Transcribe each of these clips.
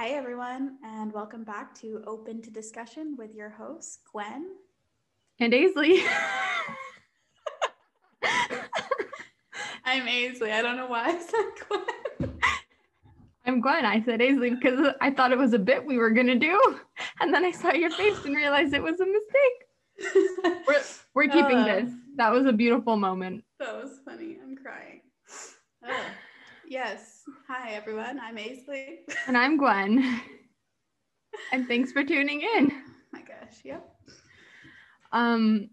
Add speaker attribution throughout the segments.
Speaker 1: Hi, everyone, and welcome back to Open to Discussion with your hosts, Gwen
Speaker 2: and Aisley.
Speaker 1: I'm Aisley. I don't know why I said Gwen.
Speaker 2: I'm Gwen. I said Aisley because I thought it was a bit we were going to do. And then I saw your face and realized it was a mistake. we're, we're keeping uh, this. That was a beautiful moment.
Speaker 1: That was funny. I'm crying. Oh, yes. Hi, everyone. I'm Aisley.
Speaker 2: And I'm Gwen. and thanks for tuning in. Oh
Speaker 1: my gosh. Yep.
Speaker 2: Um,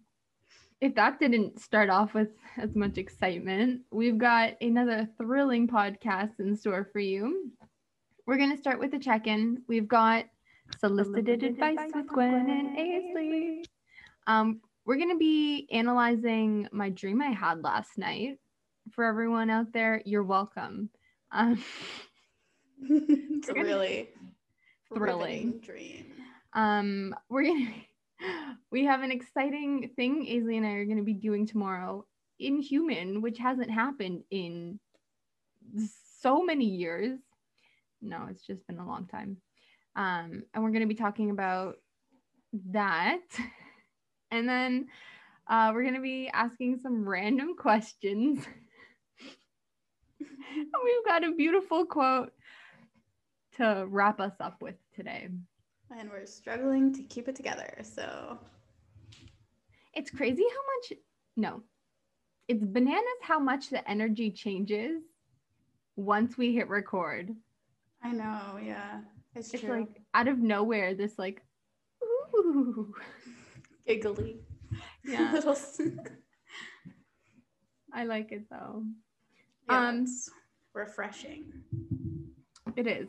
Speaker 2: if that didn't start off with as much excitement, we've got another thrilling podcast in store for you. We're going to start with a check in. We've got solicited advice with Gwen and Aisley. Um, we're going to be analyzing my dream I had last night. For everyone out there, you're welcome. Um,
Speaker 1: it's a really thrilling dream.
Speaker 2: Um, we're gonna we have an exciting thing Aisley and I are going to be doing tomorrow Inhuman, which hasn't happened in so many years. No, it's just been a long time. Um, and we're going to be talking about that. And then uh, we're going to be asking some random questions. we've got a beautiful quote to wrap us up with today
Speaker 1: and we're struggling to keep it together. So
Speaker 2: it's crazy how much, no, it's bananas how much the energy changes once we hit record.
Speaker 1: I know, yeah. It's,
Speaker 2: it's like out of nowhere, this like, ooh,
Speaker 1: giggly.
Speaker 2: Yeah. I like it though.
Speaker 1: Yeah, um, refreshing.
Speaker 2: It is.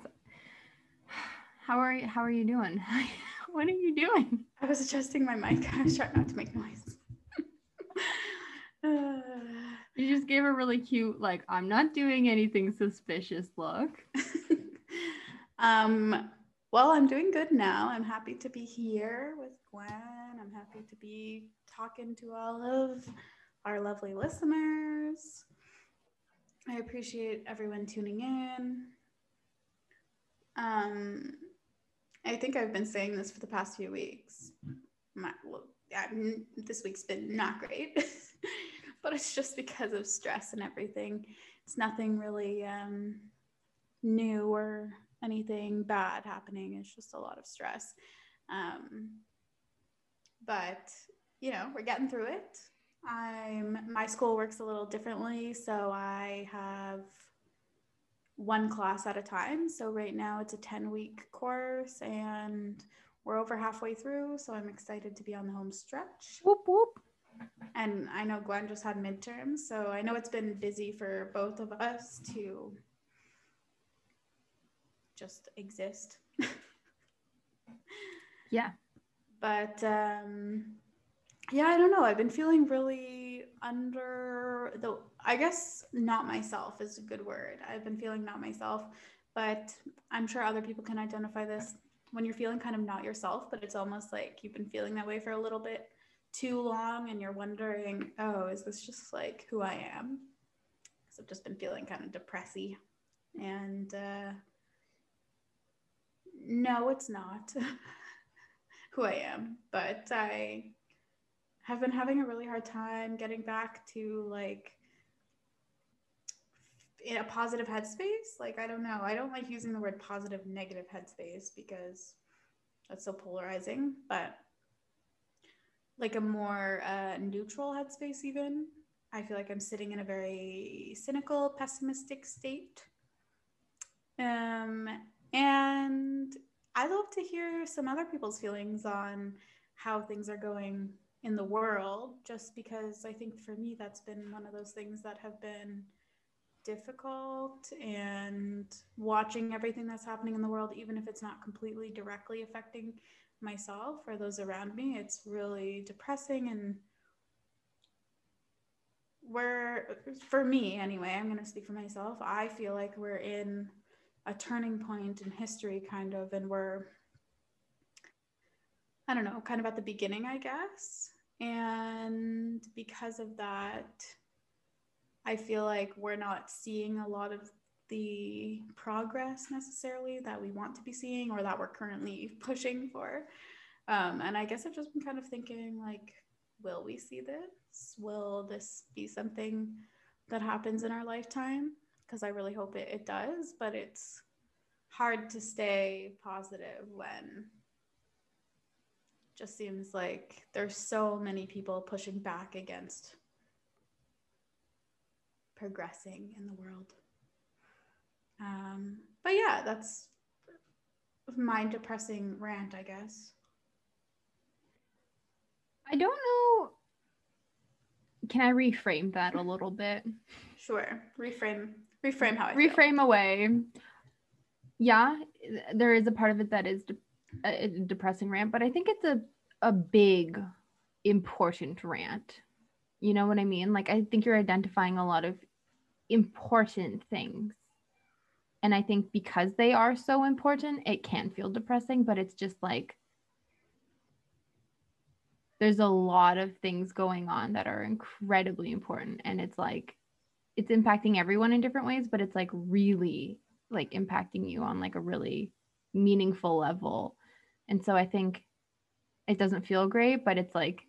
Speaker 2: How are you, how are you doing? what are you doing?
Speaker 1: I was adjusting my mic. I was trying not to make noise.
Speaker 2: uh, you just gave a really cute, like, I'm not doing anything suspicious look.
Speaker 1: um, well, I'm doing good now. I'm happy to be here with Gwen. I'm happy to be talking to all of our lovely listeners. I appreciate everyone tuning in. Um, I think I've been saying this for the past few weeks. My, well, this week's been not great, but it's just because of stress and everything. It's nothing really um, new or anything bad happening. It's just a lot of stress. Um, but you know, we're getting through it. I'm my school works a little differently, so I have one class at a time. So right now it's a 10 week course and we're over halfway through. So I'm excited to be on the home stretch.
Speaker 2: Whoop whoop.
Speaker 1: And I know Gwen just had midterms. So I know it's been busy for both of us to just exist.
Speaker 2: yeah.
Speaker 1: But um yeah, I don't know. I've been feeling really under the, I guess not myself is a good word. I've been feeling not myself, but I'm sure other people can identify this when you're feeling kind of not yourself, but it's almost like you've been feeling that way for a little bit too long and you're wondering, oh, is this just like who I am? Because I've just been feeling kind of depressy. And uh, no, it's not who I am, but I have been having a really hard time getting back to like in a positive headspace. Like, I don't know. I don't like using the word positive, negative headspace because that's so polarizing, but like a more uh, neutral headspace, even. I feel like I'm sitting in a very cynical, pessimistic state. Um, and I love to hear some other people's feelings on how things are going in the world just because I think for me that's been one of those things that have been difficult and watching everything that's happening in the world even if it's not completely directly affecting myself or those around me it's really depressing and we're for me anyway i'm going to speak for myself i feel like we're in a turning point in history kind of and we're I don't know, kind of at the beginning, I guess. And because of that, I feel like we're not seeing a lot of the progress necessarily that we want to be seeing or that we're currently pushing for. Um, and I guess I've just been kind of thinking like, will we see this? Will this be something that happens in our lifetime? Because I really hope it, it does, but it's hard to stay positive when just seems like there's so many people pushing back against progressing in the world. Um, but yeah, that's my depressing rant, I guess.
Speaker 2: I don't know. Can I reframe that a little bit?
Speaker 1: Sure. Reframe. Reframe how I
Speaker 2: reframe feel. away. Yeah, there is a part of it that is de- a depressing rant, but I think it's a a big important rant. You know what I mean? Like I think you're identifying a lot of important things. And I think because they are so important, it can feel depressing, but it's just like there's a lot of things going on that are incredibly important and it's like it's impacting everyone in different ways but it's like really like impacting you on like a really meaningful level and so i think it doesn't feel great but it's like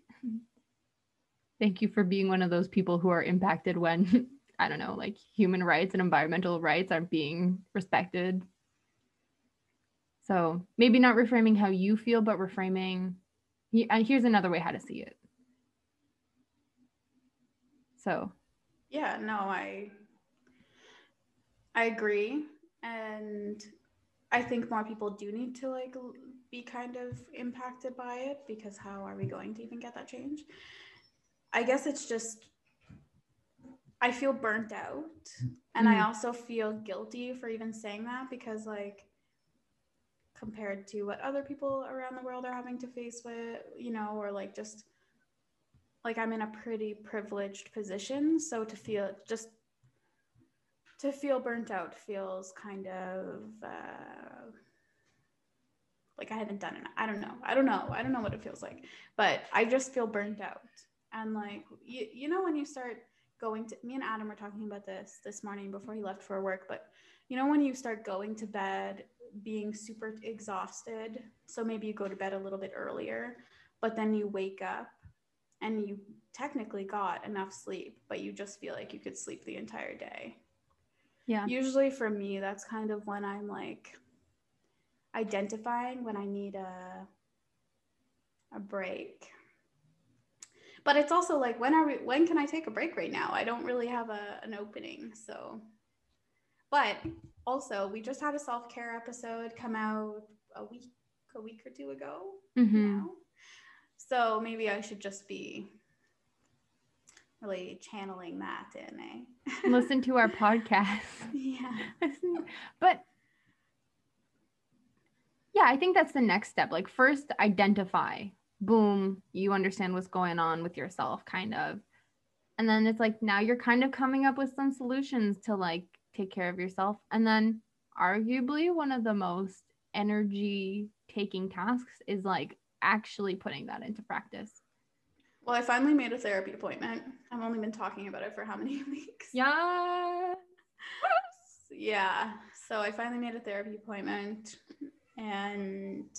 Speaker 2: thank you for being one of those people who are impacted when i don't know like human rights and environmental rights aren't being respected. So maybe not reframing how you feel but reframing here's another way how to see it. So.
Speaker 1: Yeah no i i agree. And i think more people do need to like be kind of impacted by it because how are we going to even get that change i guess it's just i feel burnt out and mm. i also feel guilty for even saying that because like compared to what other people around the world are having to face with, you know, or like just like I'm in a pretty privileged position. So to feel just to feel burnt out feels kind of uh, like I haven't done it. I don't know. I don't know. I don't know what it feels like, but I just feel burnt out. And like, you, you know, when you start going to, me and Adam were talking about this this morning before he left for work, but you know, when you start going to bed being super exhausted. So maybe you go to bed a little bit earlier, but then you wake up and you technically got enough sleep, but you just feel like you could sleep the entire day. Yeah. Usually for me, that's kind of when I'm like identifying when I need a a break. But it's also like when are we when can I take a break right now? I don't really have a, an opening. So but also, we just had a self care episode come out a week, a week or two ago. Mm-hmm. So maybe I should just be really channeling that in, eh?
Speaker 2: Listen to our podcast.
Speaker 1: Yeah.
Speaker 2: but yeah, I think that's the next step. Like, first, identify. Boom, you understand what's going on with yourself, kind of. And then it's like now you're kind of coming up with some solutions to like take care of yourself. And then, arguably, one of the most energy taking tasks is like actually putting that into practice.
Speaker 1: Well, I finally made a therapy appointment. I've only been talking about it for how many weeks?
Speaker 2: Yeah.
Speaker 1: yeah. So I finally made a therapy appointment and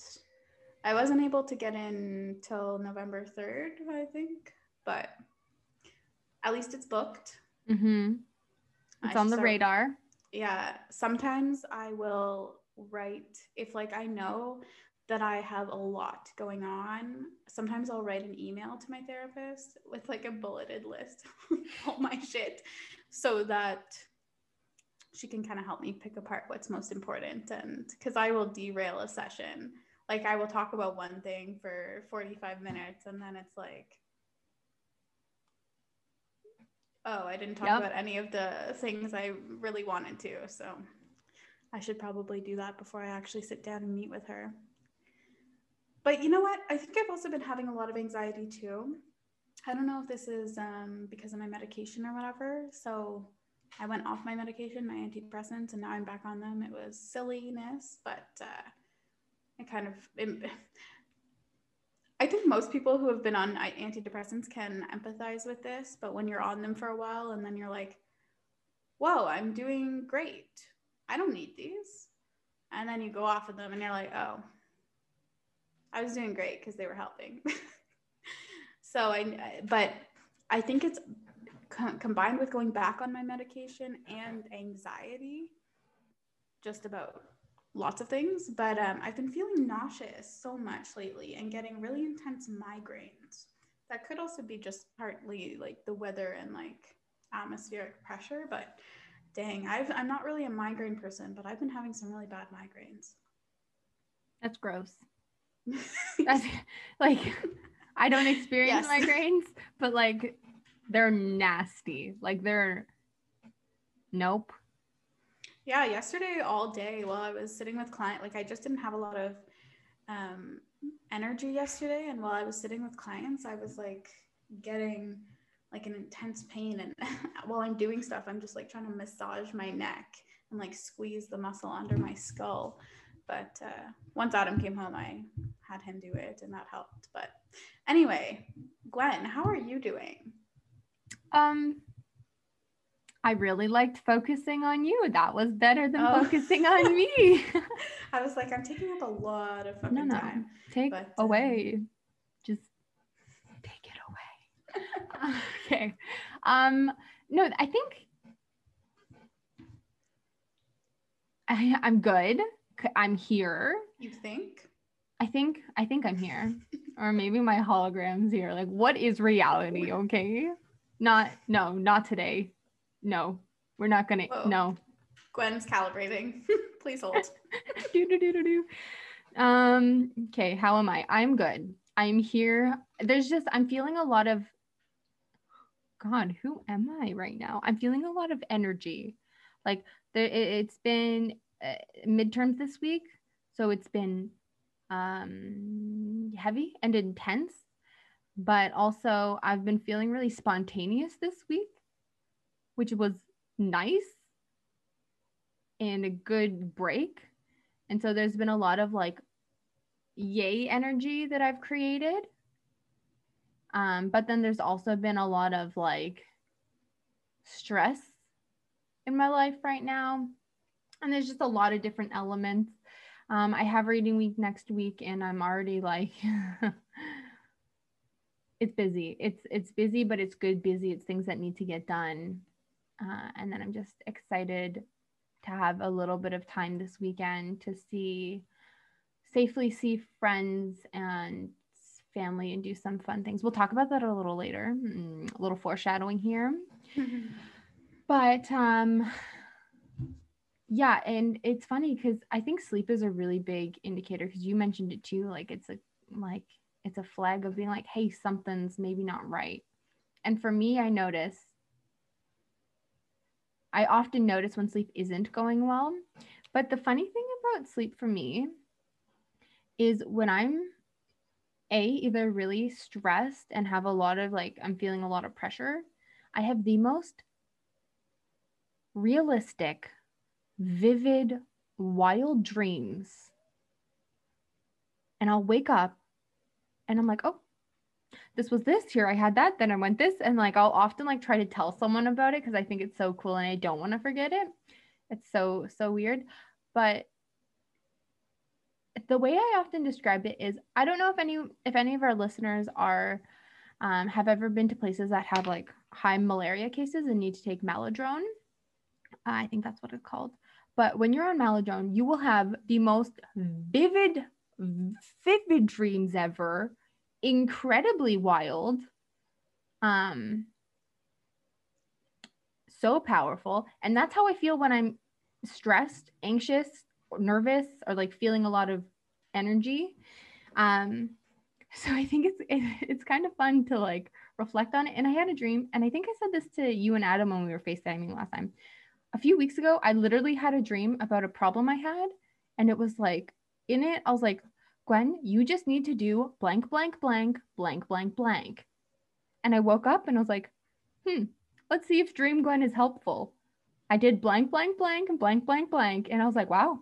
Speaker 1: I wasn't able to get in till November 3rd, I think, but at least it's booked.
Speaker 2: Mm-hmm. It's I on the start, radar.
Speaker 1: Yeah. Sometimes I will write, if like I know that I have a lot going on, sometimes I'll write an email to my therapist with like a bulleted list of all my shit so that she can kind of help me pick apart what's most important. And because I will derail a session. Like I will talk about one thing for 45 minutes and then it's like, oh, I didn't talk yep. about any of the things I really wanted to. So I should probably do that before I actually sit down and meet with her. But you know what? I think I've also been having a lot of anxiety too. I don't know if this is um, because of my medication or whatever. So I went off my medication, my antidepressants, and now I'm back on them. It was silliness, but uh, it kind of it, I think most people who have been on antidepressants can empathize with this, but when you're on them for a while and then you're like, whoa, I'm doing great. I don't need these. And then you go off of them and you're like, oh, I was doing great because they were helping. so I, but I think it's co- combined with going back on my medication and anxiety, just about lots of things. But um, I've been feeling nauseous so much lately and getting really intense migraines. That could also be just partly like the weather and like atmospheric pressure, but dang, I've, I'm not really a migraine person, but I've been having some really bad migraines.
Speaker 2: That's gross. That's like I don't experience yes. migraines, but like they're nasty. Like they're nope.
Speaker 1: Yeah, yesterday all day while I was sitting with client, like I just didn't have a lot of um, energy yesterday, and while I was sitting with clients, I was like getting like an intense pain, and while I'm doing stuff, I'm just like trying to massage my neck and like squeeze the muscle under my skull. But uh, once Adam came home, I had him do it, and that helped. But anyway, Gwen, how are you doing?
Speaker 2: Um, I really liked focusing on you. That was better than oh. focusing on me.
Speaker 1: I was like, I'm taking up a lot of fucking no, no. time.
Speaker 2: Take but, uh, away. Um, Just take it away. okay. Um, no, I think I, I'm good. I'm here.
Speaker 1: You think?
Speaker 2: I think I think I'm here. or maybe my hologram's here. Like, what is reality? Okay. Not no, not today. No, we're not gonna. Whoa. No.
Speaker 1: Gwen's calibrating. Please hold.
Speaker 2: do do do do do. Um. Okay. How am I? I'm good. I'm here. There's just I'm feeling a lot of. God, who am I right now? I'm feeling a lot of energy. Like there, it, has been uh, midterms this week, so it's been um heavy and intense but also I've been feeling really spontaneous this week, which was nice and a good break. And so there's been a lot of like yay energy that I've created. Um, but then there's also been a lot of like stress in my life right now. And there's just a lot of different elements. Um, I have reading week next week, and I'm already like it's busy. It's it's busy, but it's good busy. It's things that need to get done. Uh, and then I'm just excited to have a little bit of time this weekend to see safely see friends and family and do some fun things. We'll talk about that a little later. Mm, a little foreshadowing here. but um yeah, and it's funny cuz I think sleep is a really big indicator cuz you mentioned it too like it's a like it's a flag of being like, hey, something's maybe not right. And for me, I notice, I often notice when sleep isn't going well. But the funny thing about sleep for me is when I'm a either really stressed and have a lot of like I'm feeling a lot of pressure, I have the most realistic, vivid, wild dreams. And I'll wake up and I'm like, oh, this was this here. I had that. Then I went this. And like, I'll often like try to tell someone about it because I think it's so cool and I don't want to forget it. It's so, so weird. But the way I often describe it is I don't know if any if any of our listeners are um, have ever been to places that have like high malaria cases and need to take Malarone. Uh, I think that's what it's called. But when you're on Malarone, you will have the most vivid, vivid dreams ever incredibly wild um so powerful. And that's how i feel when i'm stressed anxious or nervous or like feeling a lot of energy. Um so i think it's it, it's kind of fun to like reflect on it. And i had a dream and i think i said this to you and adam when we were facetiming last time. A few weeks ago i literally had a dream about a problem i had and it was like in it i was like Gwen, you just need to do blank, blank, blank, blank, blank, blank. And I woke up and I was like, hmm, let's see if Dream Gwen is helpful. I did blank, blank, blank, and blank, blank, blank. And I was like, wow,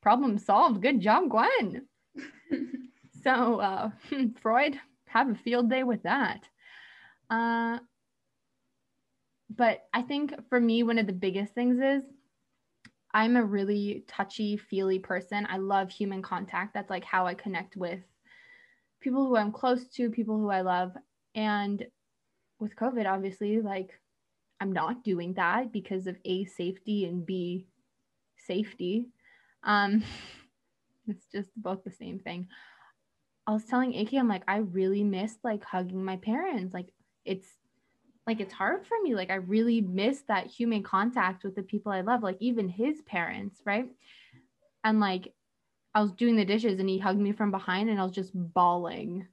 Speaker 2: problem solved. Good job, Gwen. so, uh, Freud, have a field day with that. Uh, but I think for me, one of the biggest things is I'm a really touchy feely person. I love human contact. That's like how I connect with people who I'm close to, people who I love. And with COVID, obviously, like I'm not doing that because of A, safety and B, safety. Um, it's just both the same thing. I was telling Aki, I'm like, I really miss like hugging my parents. Like it's like it's hard for me. Like I really miss that human contact with the people I love, like even his parents, right? And like I was doing the dishes and he hugged me from behind and I was just bawling.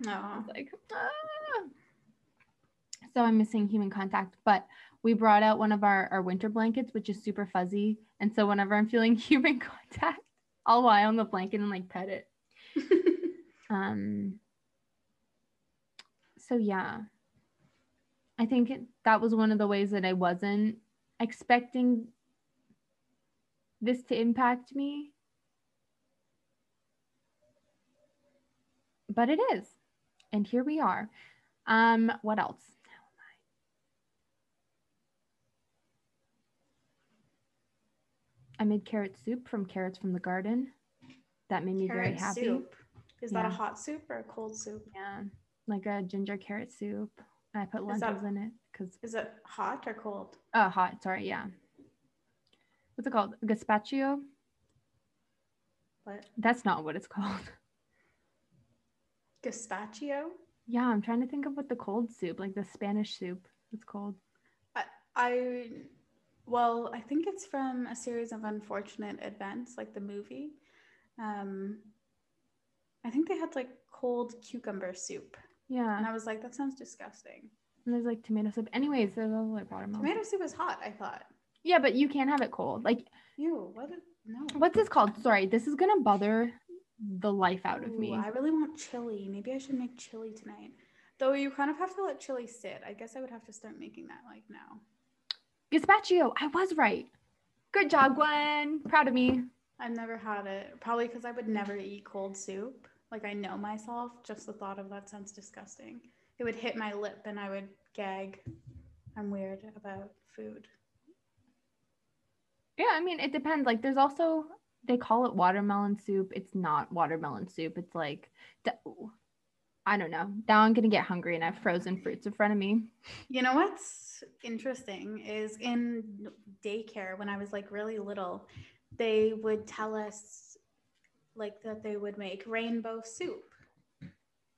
Speaker 1: No.
Speaker 2: Like, ah. so I'm missing human contact. But we brought out one of our, our winter blankets, which is super fuzzy. And so whenever I'm feeling human contact, I'll lie on the blanket and like pet it. um so yeah. I think that was one of the ways that I wasn't expecting this to impact me. But it is. And here we are. Um, what else? I made carrot soup from carrots from the garden. That made me
Speaker 1: Carrot
Speaker 2: very happy.
Speaker 1: Soup. Is that a hot soup or a cold soup?
Speaker 2: Yeah, like a ginger carrot soup. I put
Speaker 1: Is that-
Speaker 2: lentils in it because
Speaker 1: Is it hot or cold?
Speaker 2: oh, hot. Sorry, yeah. What's it called? Gazpacho?
Speaker 1: What?
Speaker 2: That's not what it's called.
Speaker 1: Gazpacho?
Speaker 2: Yeah, I'm trying to think of what the cold soup, like the Spanish soup, it's called.
Speaker 1: I, I well, I think it's from a series of unfortunate events, like the movie. Um, I think they had like cold cucumber soup, and I was like, that sounds disgusting.
Speaker 2: and there's like tomato soup. Anyways, there's also like watermelon.
Speaker 1: Tomato soup is hot. I thought.
Speaker 2: Yeah, but you can't have it cold. Like,
Speaker 1: Ew. What? Is, no.
Speaker 2: what's this called? Sorry, this is gonna bother the life out of
Speaker 1: Ooh,
Speaker 2: me.
Speaker 1: I really want chili. Maybe I should make chili tonight. Though you kind of have to let chili sit. I guess I would have to start making that like now.
Speaker 2: Gazpacho, I was right. Good job, Gwen. Proud of me.
Speaker 1: I've never had it. Probably because I would never eat cold soup. Like I know myself. Just the thought of that sounds disgusting. It would hit my lip and I would gag. I'm weird about food.
Speaker 2: Yeah, I mean, it depends. Like, there's also, they call it watermelon soup. It's not watermelon soup. It's like, I don't know. Now I'm going to get hungry and I have frozen fruits in front of me.
Speaker 1: You know what's interesting is in daycare when I was like really little, they would tell us like that they would make rainbow soup.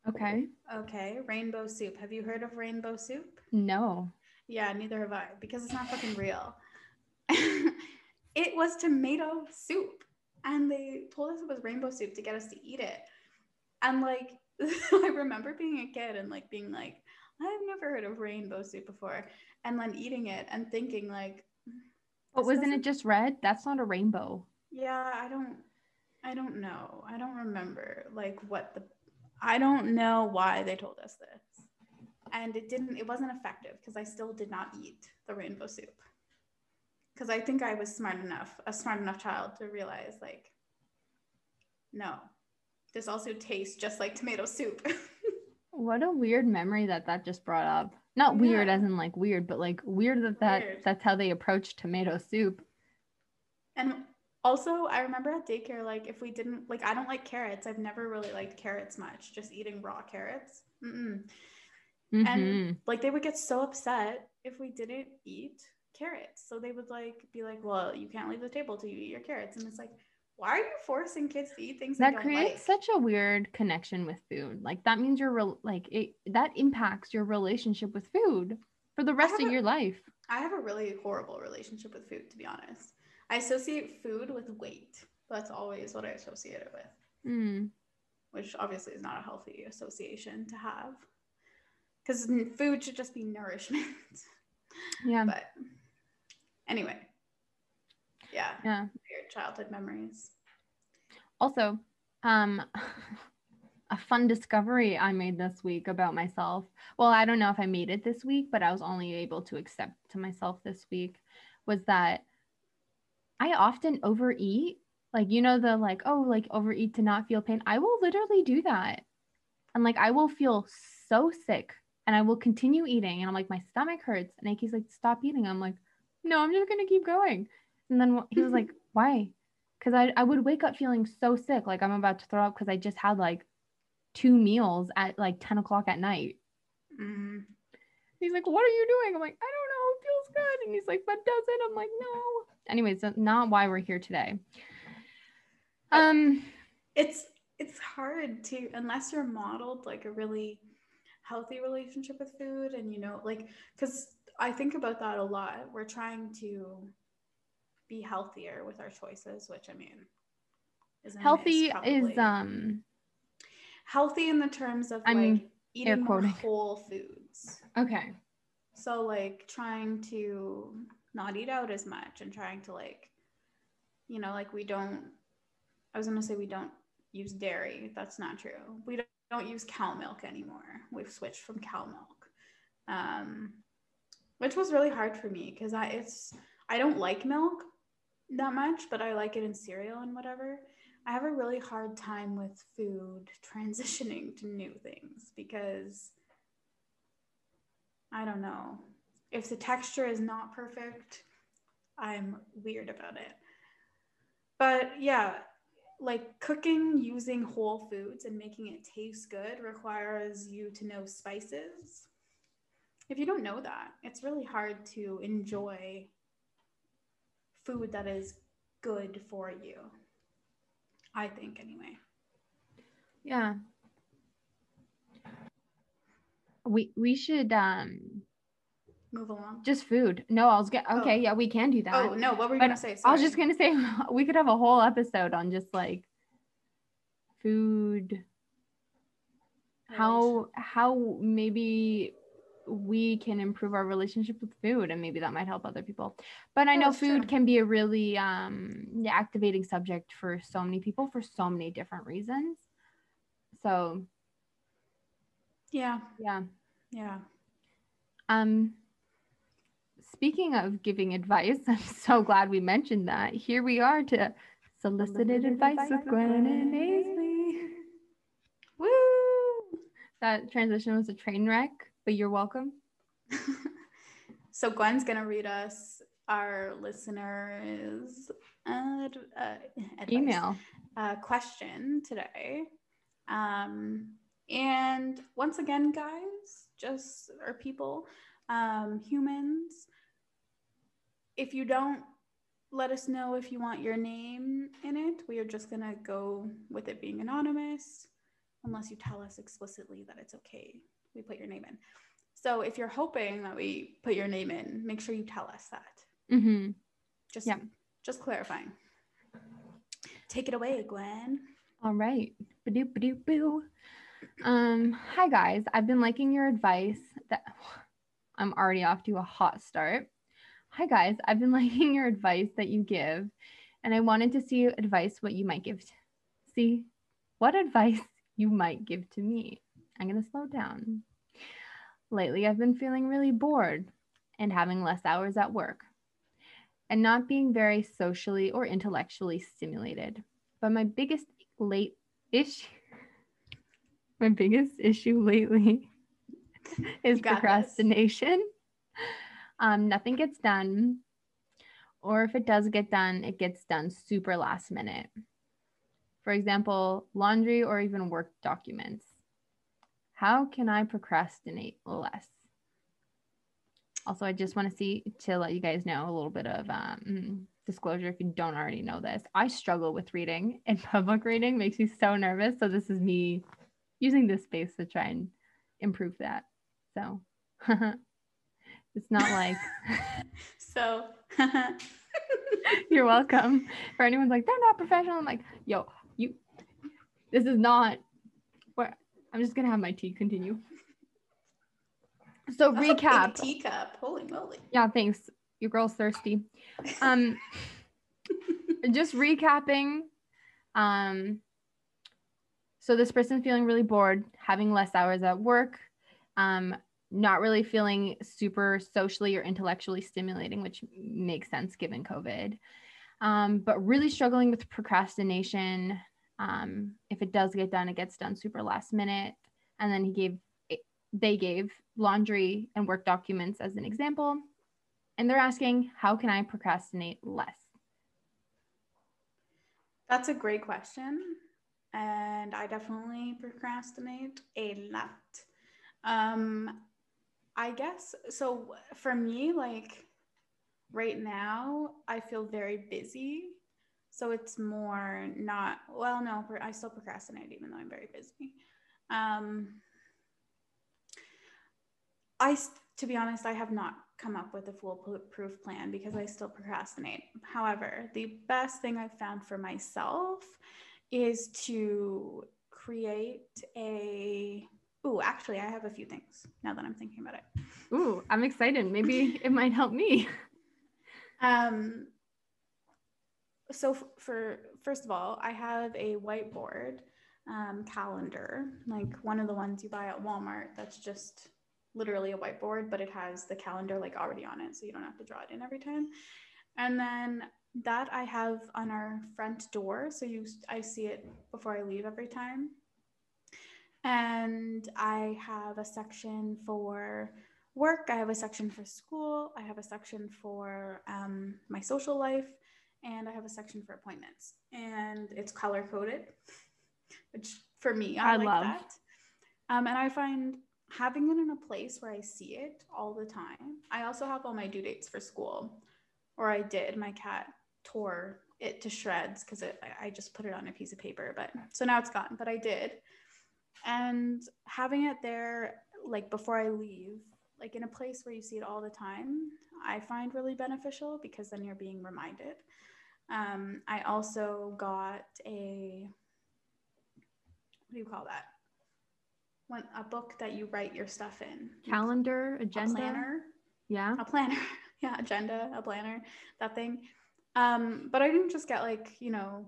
Speaker 2: Okay.
Speaker 1: Okay, rainbow soup. Have you heard of rainbow soup?
Speaker 2: No.
Speaker 1: Yeah, neither have I because it's not fucking real. it was tomato soup, and they told us it was rainbow soup to get us to eat it. And like, I remember being a kid and like being like, I've never heard of rainbow soup before, and then eating it and thinking like,
Speaker 2: But wasn't it just red? That's not a rainbow.
Speaker 1: yeah, I don't, I don't know. I don't remember like what the, I don't know why they told us this. And it didn't, it wasn't effective because I still did not eat the rainbow soup. Because I think I was smart enough, a smart enough child to realize like, no, this also tastes just like tomato soup.
Speaker 2: What a weird memory that that just brought up. Not weird
Speaker 1: Yeah.
Speaker 2: as in like weird, but like weird that, that
Speaker 1: Weird.
Speaker 2: that's how they approach tomato soup.
Speaker 1: And also, I remember at daycare, like if we didn't like, I don't like carrots. I've never really liked carrots much. Just eating raw carrots. Mm-mm.
Speaker 2: Mhm.
Speaker 1: And like they would get so upset if we didn't eat carrots. So they would like be like, "Well, you can't leave the table till you eat your carrots." And it's like, why are you forcing kids to eat things they
Speaker 2: that
Speaker 1: don't
Speaker 2: creates
Speaker 1: like?
Speaker 2: such a weird connection with food. Like that means you're real like it that impacts your relationship with food for the rest of
Speaker 1: a-
Speaker 2: your life.
Speaker 1: I have a really horrible relationship with food, to be honest. I associate food with weight. That's always what I associate it with.
Speaker 2: Mm.
Speaker 1: which obviously is not a healthy association to have because food should just be nourishment
Speaker 2: Yeah.
Speaker 1: but anyway yeah
Speaker 2: Yeah.
Speaker 1: weird childhood memories
Speaker 2: Also, um a fun discovery I made this week about myself. Well, I don't know if I made it this week, but I was only able to accept to myself this week was that I often overeat. Like, you know, the like, oh, like overeat to not feel pain. I will literally do that. And like, I will feel so sick and I will continue eating. And I'm like, my stomach hurts. And Aki's like, stop eating. I'm like, no, I'm just going to keep going. And then he was like, why? Because I, I would wake up feeling so sick, like I'm about to throw up because I just had like two meals at like 10 o'clock at night.
Speaker 1: Mm-hmm.
Speaker 2: He's like, what are you doing? I'm like, I don't know. It feels good. And he's like, but does it? I'm like, no. Anyways, that's not why we're here today. Um,
Speaker 1: it's it's hard to unless you're modeled like a really healthy relationship with food and you know like because i think about that a lot. We're trying to be healthier with our choices which i mean
Speaker 2: is healthy is um
Speaker 1: healthy in the terms of I'm like eating more whole foods.
Speaker 2: Okay.
Speaker 1: So like trying to not eat out as much and trying to like you know like we don't i was going to say we don't use dairy. That's not true. We don't, don't use cow milk anymore. We've switched from cow milk, um, which was really hard for me because I it's I don't like milk that much, but I like it in cereal and whatever. I have a really hard time with food transitioning to new things because I don't know. If the texture is not perfect, I'm weird about it. But yeah, like cooking using whole foods and making it taste good requires you to know spices. If you don't know that, it's really hard to enjoy food that is good for you. I think, anyway.
Speaker 2: Yeah. We we should um
Speaker 1: move along.
Speaker 2: Just food. No, I was get okay. Oh. Yeah, we can do that.
Speaker 1: Oh no, what were you but gonna say? Sorry.
Speaker 2: I was just gonna say we could have a whole episode on just like food. How how maybe we can improve our relationship with food and maybe that might help other people but i know food true. can be a really um activating subject for so many people for so many different reasons so
Speaker 1: yeah
Speaker 2: yeah
Speaker 1: yeah
Speaker 2: um Speaking of giving advice, I'm so glad we mentioned that. Here we are to solicited advice, advice with Gwen and Aisley. Woo! That transition was a train wreck, but you're welcome.
Speaker 1: so Gwen's gonna read us our listeners' ad, uh,
Speaker 2: email
Speaker 1: uh, question today. Um, and once again, guys, just our people, um, humans, if you don't let us know if you want your name in it, we are just going to go with it being anonymous unless you tell us explicitly that it's okay. We put your name in. So if you're hoping that we put your name in, make sure you tell us that.
Speaker 2: Mm-hmm.
Speaker 1: Just, yeah. just clarifying. Take it away, Gwen.
Speaker 2: All right. Boo. Um, hi guys. I've been liking your advice that I'm already off to a hot start. Hi, guys. I've been liking your advice that you give, and I wanted to see advice what you might give. To, see what advice you might give to me. I'm going to slow down. Lately, I've been feeling really bored and having less hours at work and not being very socially or intellectually stimulated. But my biggest late issue, my biggest issue lately is procrastination. This um, nothing gets done. Or if it does get done, it gets done super last minute. For example, laundry or even work documents. How can I procrastinate less? Also, I just want to see to let you guys know a little bit of um, disclosure if you don't already know this. I struggle with reading, and public reading makes me so nervous. So, this is me using this space to try and improve that. So, It's not like
Speaker 1: so
Speaker 2: you're welcome. For anyone's like, they're not professional. I'm like, yo, you this is not where I'm just gonna have my tea continue. So That's recap.
Speaker 1: teacup. Holy moly.
Speaker 2: Yeah, thanks. Your girl's thirsty. Um just recapping. Um so this person's feeling really bored, having less hours at work, um, not really feeling super socially or intellectually stimulating, which makes sense given COVID, um, but really struggling with procrastination. Um, if it does get done, it gets done super last minute. And then he gave, they gave laundry and work documents as an example. And they're asking, how can I procrastinate less?
Speaker 1: That's a great question. And I definitely procrastinate a lot. Um, I guess so. For me, like right now, I feel very busy. So it's more not, well, no, I still procrastinate even though I'm very busy. Um, I, to be honest, I have not come up with a foolproof plan because I still procrastinate. However, the best thing I've found for myself is to create a Ooh, actually, I have a few things now that I'm thinking about it.
Speaker 2: Ooh, I'm excited. Maybe it might help me.
Speaker 1: Um, so for first of all, I have a whiteboard um, calendar, like one of the ones you buy at Walmart. That's just literally a whiteboard, but it has the calendar like already on it, so you don't have to draw it in every time. And then that I have on our front door, so you I see it before I leave every time. And I have a section for work. I have a section for school. I have a section for um, my social life, and I have a section for appointments. And it's color coded, which for me I, I like love. that. Um, and I find having it in a place where I see it all the time. I also have all my due dates for school, or I did. My cat tore it to shreds because I just put it on a piece of paper, but so now it's gone. But I did, and having it there like before I leave, like in a place where you see it all the time, I find really beneficial because then you're being reminded. Um, I also got a what do you call that? When a book that you write your stuff in.
Speaker 2: Calendar, agenda.
Speaker 1: A planner.
Speaker 2: Yeah.
Speaker 1: A planner. yeah, agenda, a planner, that thing. Um, but I didn't just get like, you know,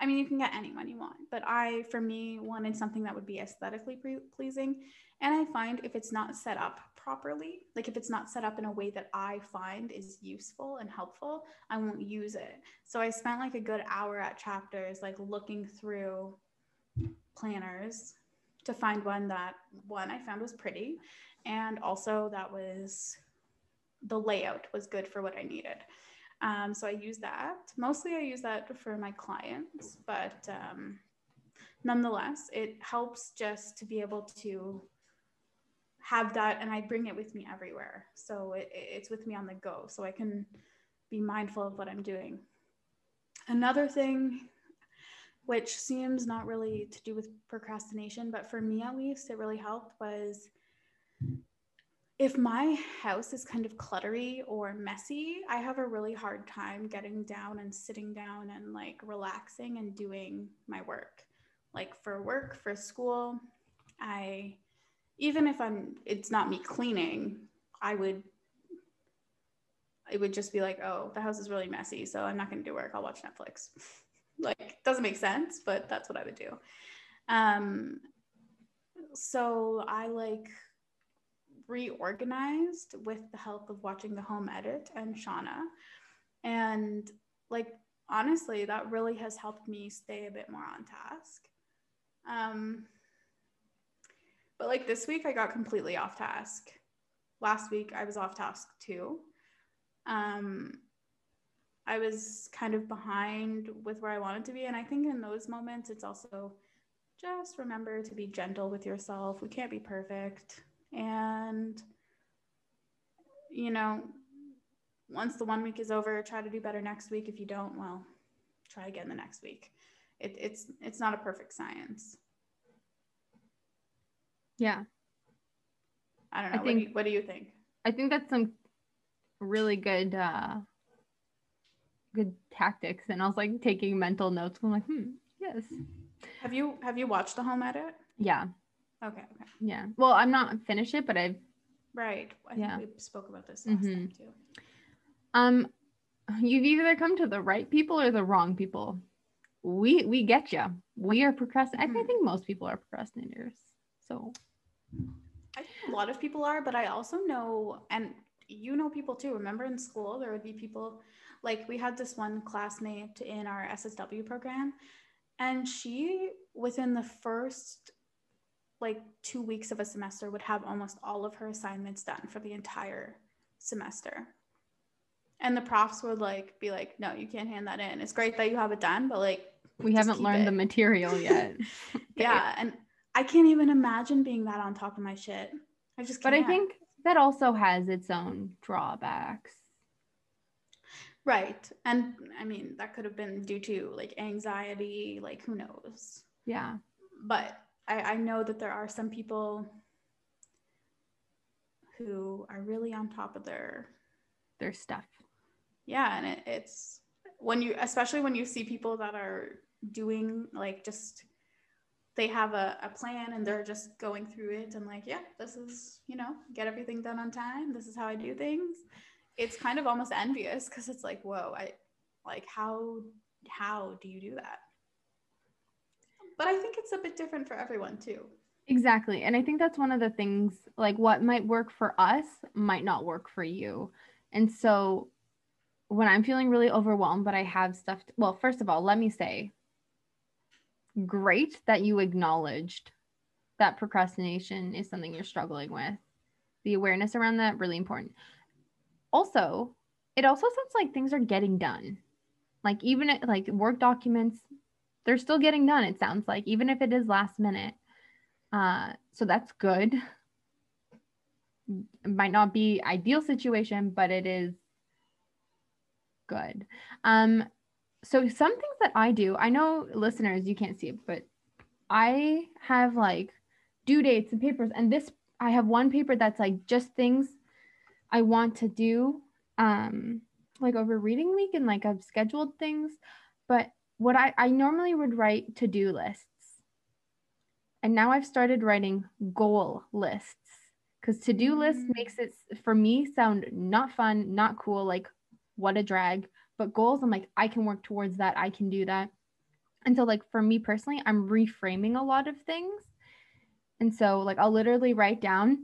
Speaker 1: I mean, you can get anyone you want, but I, for me, wanted something that would be aesthetically pre- pleasing. And I find if it's not set up properly, like if it's not set up in a way that I find is useful and helpful, I won't use it. So I spent like a good hour at chapters, like looking through planners to find one that one I found was pretty and also that was the layout was good for what I needed. Um, so I use that. Mostly I use that for my clients, but um, nonetheless, it helps just to be able to have that and I bring it with me everywhere. So it, it's with me on the go so I can be mindful of what I'm doing. Another thing which seems not really to do with procrastination, but for me at least, it really helped was if my house is kind of cluttery or messy, I have a really hard time getting down and sitting down and like relaxing and doing my work. Like for work, for school, I even if I'm it's not me cleaning, I would it would just be like, oh, the house is really messy, so I'm not going to do work. I'll watch Netflix. like doesn't make sense, but that's what I would do. Um so I like reorganized with the help of watching the home edit and Shauna. And like honestly, that really has helped me stay a bit more on task. Um, but like this week, I got completely off task. Last week, I was off task too. Um, I was kind of behind with where I wanted to be. And I think in those moments, it's also just remember to be gentle with yourself. We can't be perfect. And, you know, once the one week is over, try to do better next week. If you don't, well, try again the next week. It, it's it's not a perfect science.
Speaker 2: Yeah.
Speaker 1: I don't know. I think, what, do you, what do you think?
Speaker 2: I think that's some really good uh good tactics. And I was like taking mental notes. I'm like, hmm, yes.
Speaker 1: Have you have you watched the home edit?
Speaker 2: Yeah.
Speaker 1: Okay. Okay.
Speaker 2: Yeah. Well, I'm not finished it, but I've.
Speaker 1: Right. I yeah. we spoke about this last mm-hmm. time too.
Speaker 2: Um, you've either come to the right people or the wrong people. We we get you. We are procrastinators. Mm-hmm. I think most people are procrastinators. So.
Speaker 1: I think a lot of people are, but I also know, and you know people too. Remember in school, there would be people like we had this one classmate in our SSW program, and she within the first like two weeks of a semester would have almost all of her assignments done for the entire semester. And the profs would like be like, no, you can't hand that in. It's great that you have it done, but like
Speaker 2: we haven't learned it. the material yet.
Speaker 1: yeah. And I can't even imagine being that on top of my shit. I just
Speaker 2: can't. But I think that also has its own drawbacks.
Speaker 1: Right. And I mean, that could have been due to like anxiety, like who knows?
Speaker 2: Yeah.
Speaker 1: But I, I know that there are some people who are really on top of their
Speaker 2: their stuff.
Speaker 1: Yeah, and it, it's when you especially when you see people that are doing like just they have a, a plan and they're just going through it and like, yeah, this is, you know, get everything done on time. This is how I do things. It's kind of almost envious because it's like, whoa, I like how how do you do that? But I think it's a bit different for everyone too.
Speaker 2: Exactly. And I think that's one of the things like what might work for us might not work for you. And so when I'm feeling really overwhelmed, but I have stuff, to, well, first of all, let me say, great that you acknowledged that procrastination is something you're struggling with. The awareness around that really important. Also, it also sounds like things are getting done. Like even like work documents, they're still getting done. It sounds like even if it is last minute. Uh, so that's good. It might not be ideal situation, but it is good. Um, so some things that I do, I know listeners, you can't see it, but I have like due dates and papers. And this, I have one paper that's like just things I want to do, um, like over reading week and like I've scheduled things. But what I, I normally would write to do lists. And now I've started writing goal lists because to do list mm. makes it for me sound not fun, not cool, like what a drag but goals i'm like i can work towards that i can do that and so like for me personally i'm reframing a lot of things and so like i'll literally write down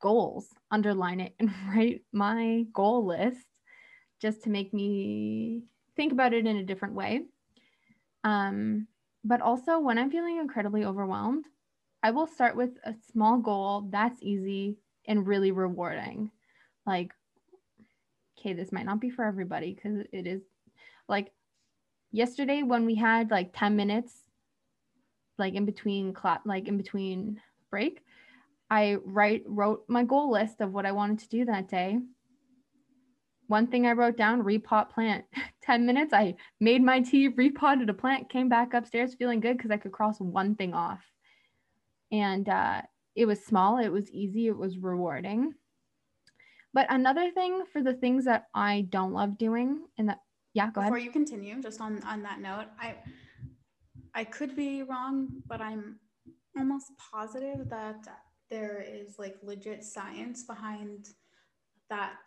Speaker 2: goals underline it and write my goal list just to make me think about it in a different way um but also when i'm feeling incredibly overwhelmed i will start with a small goal that's easy and really rewarding. Like okay, this might not be for everybody because it is like yesterday when we had like 10 minutes like in between class like in between break i write wrote my goal list of what i wanted to do that day one thing i wrote down repot plant. 10 minutes i made my tea repotted a plant came back upstairs feeling good because i could cross one thing off. And uh, it was small it was easy it was rewarding. But another thing for the things that I don't love doing, and that yeah, go ahead.
Speaker 1: Before you continue, just on on that note, I I could be wrong, but I'm almost positive that there is like legit science behind that,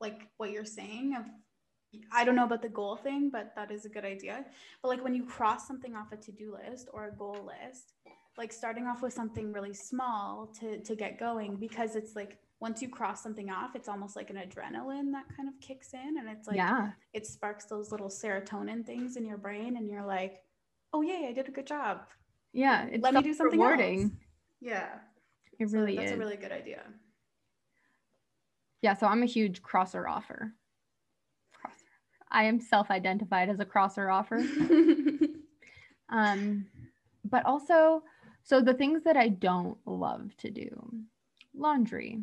Speaker 1: like what you're saying of I don't know about the goal thing, but that is a good idea. But like when you cross something off a to-do list or a goal list, like starting off with something really small to to get going because it's like once you cross something off, it's almost like an adrenaline that kind of kicks in. And it's like,
Speaker 2: yeah,
Speaker 1: it sparks those little serotonin things in your brain. And you're like, oh, yay, I did a good job.
Speaker 2: Yeah. Let me do something rewarding. Else.
Speaker 1: Yeah.
Speaker 2: It so really
Speaker 1: that's
Speaker 2: is.
Speaker 1: That's a really good idea.
Speaker 2: Yeah. So I'm a huge crosser offer. Crosser. I am self identified as a crosser offer. um, but also, so the things that I don't love to do laundry.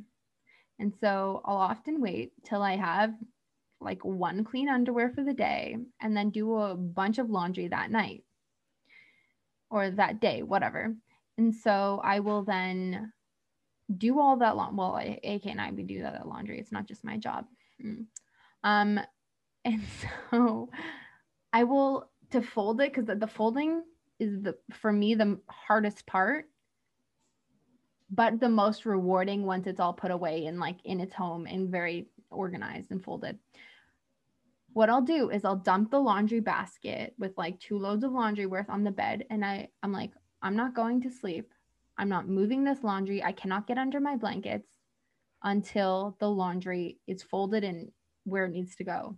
Speaker 2: And so I'll often wait till I have like one clean underwear for the day and then do a bunch of laundry that night or that day, whatever. And so I will then do all that long. Well, AK and I we do that at laundry. It's not just my job. Mm. Um, and so I will to fold it because the, the folding is the for me the hardest part but the most rewarding once it's all put away and like in its home and very organized and folded. What I'll do is I'll dump the laundry basket with like two loads of laundry worth on the bed and I I'm like I'm not going to sleep. I'm not moving this laundry. I cannot get under my blankets until the laundry is folded and where it needs to go.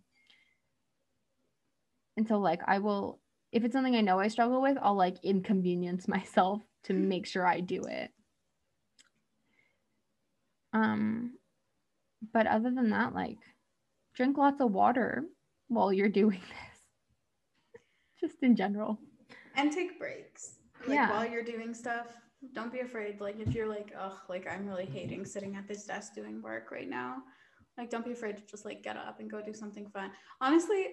Speaker 2: And so like I will if it's something I know I struggle with, I'll like inconvenience myself to make sure I do it. Um, but other than that, like drink lots of water while you're doing this. Just in general.
Speaker 1: And take breaks. Like
Speaker 2: Yeah.
Speaker 1: while you're doing stuff, don't be afraid. Like if you're like, oh, like I'm really hating sitting at this desk doing work right now. Like don't be afraid to just like get up and go do something fun. Honestly,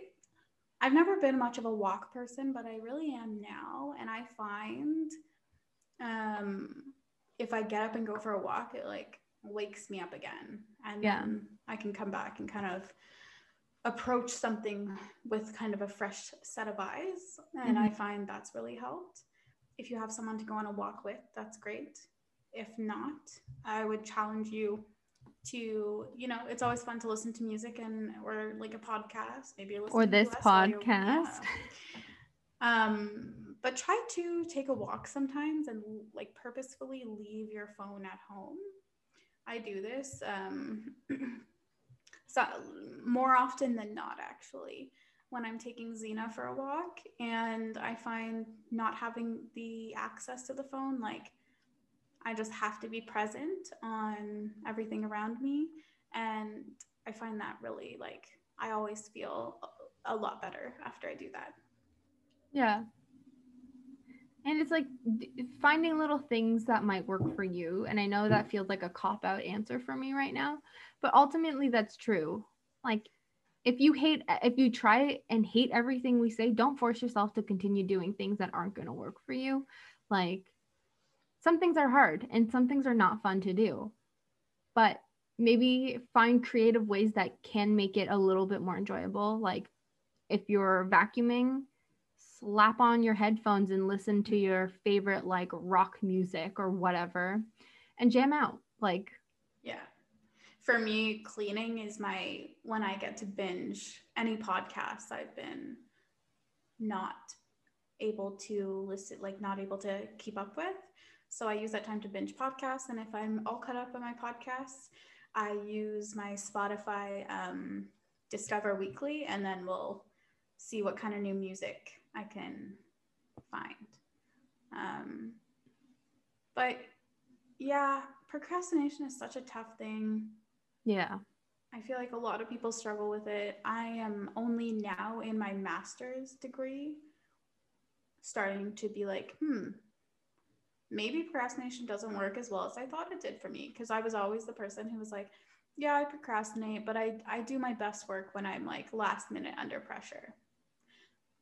Speaker 1: I've never been much of a walk person, but I really am now. And I find um if I get up and go for a walk, it like wakes me up again. And
Speaker 2: Yeah.
Speaker 1: I can come back and kind of approach something with kind of a fresh set of eyes. And I find that's really helped. If you have someone to go on a walk with, that's great. If not, I would challenge you to, you know, it's always fun to listen to music and or like a podcast, maybe
Speaker 2: Or this podcast.
Speaker 1: yeah. Um, but try to take a walk sometimes and like purposefully leave your phone at home. I do this um, so more often than not, actually, when I'm taking Xena for a walk, and I find not having the access to the phone, like I just have to be present on everything around me, and I find that really like I always feel a lot better after I do that.
Speaker 2: Yeah. And it's like finding little things that might work for you. And I know that feels like a cop out answer for me right now, but ultimately that's true. Like if you hate, if you try and hate everything we say, don't force yourself to continue doing things that aren't going to work for you. Like some things are hard and some things are not fun to do, but maybe find creative ways that can make it a little bit more enjoyable. Like if you're vacuuming, slap on your headphones and listen to your favorite like rock music or whatever and jam out. Like.
Speaker 1: For me, cleaning is my when I get to binge any podcasts I've been not able to listen, like not able to keep up with. So I use that time to binge podcasts. And if I'm all caught up on my podcasts, I use my Spotify um, Discover Weekly, and then we'll see what kind of new music I can find. Um, but yeah, procrastination is such a tough thing.
Speaker 2: Yeah.
Speaker 1: I feel like a lot of people struggle with it. I am only now in my master's degree starting to be like, hmm, maybe procrastination doesn't work as well as I thought it did for me. Because I was always the person who was like, yeah, I procrastinate, but I, I do my best work when I'm like last minute under pressure.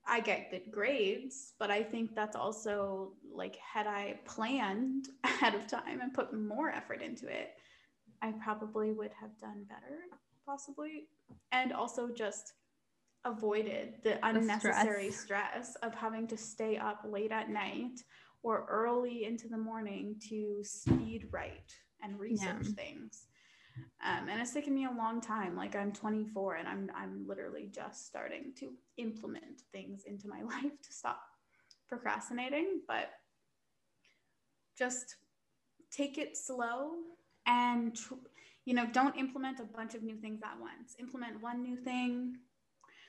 Speaker 1: I get good grades, but I think that's also like, had I planned ahead of time and put more effort into it, I probably would have done better, possibly. And also just avoided the unnecessary stress. of having to stay up late at night or early into the morning to speed write and research
Speaker 2: Yeah.
Speaker 1: things. Um, and it's taken me a long time. Like I'm 24 and I'm I'm literally just starting to implement things into my life to stop procrastinating. But just take it slow and tr- you know don't implement a bunch of new things at once. Implement one new thing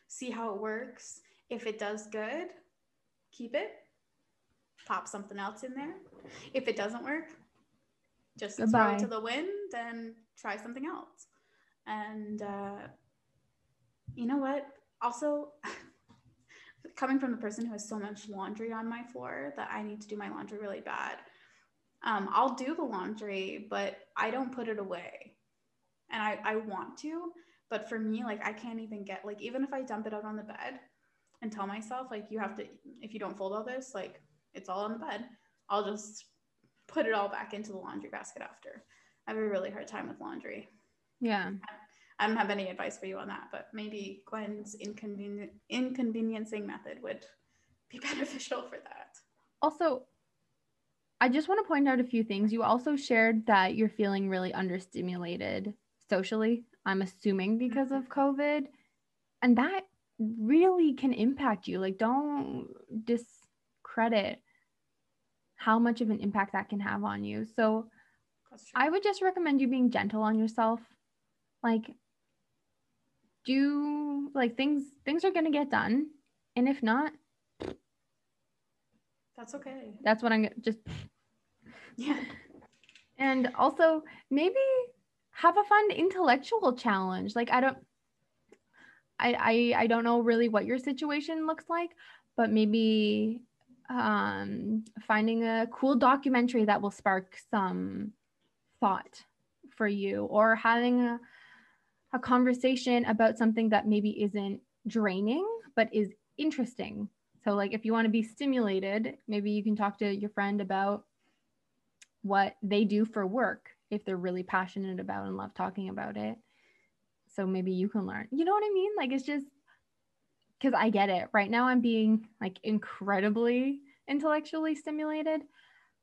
Speaker 1: see how it works. If it does good keep it. Pop something else in there. If it doesn't work just throw it to the wind and try something else. And uh, you know what? Also coming from the person who has so much laundry on my floor that i need to do my laundry really bad um, I'll do the laundry, but I don't put it away. And I, I want to, but for me, like I can't even get like even if I dump it out on the bed and tell myself like you have to if you don't fold all this, like it's all on the bed, I'll just put it all back into the laundry basket after. I have a really hard time with laundry.
Speaker 2: Yeah.
Speaker 1: I don't have any advice for you on that, but maybe Gwen's inconvenient inconveniencing method would be beneficial for that.
Speaker 2: Also, I just want to point out a few things. You also shared that you're feeling really understimulated socially, I'm assuming because of mm-hmm. COVID. And that really can impact you. Like, don't discredit how much of an impact that can have on you. So, I would just recommend you being gentle on yourself. Like, do like things, things are going to get done. And if not,
Speaker 1: That's okay.
Speaker 2: that's what I'm gonna just
Speaker 1: Yeah.
Speaker 2: And also maybe have a fun intellectual challenge. Like I don't I, I I don't know really what your situation looks like, but maybe um, finding a cool documentary that will spark some thought for you, or having a, a conversation about something that maybe isn't draining but is interesting. So, like if you want to be stimulated, maybe you can talk to your friend about what they do for work if they're really passionate about and love talking about it. So maybe you can learn. You know what I mean? Like it's just because I get it. Right now I'm being like incredibly intellectually stimulated,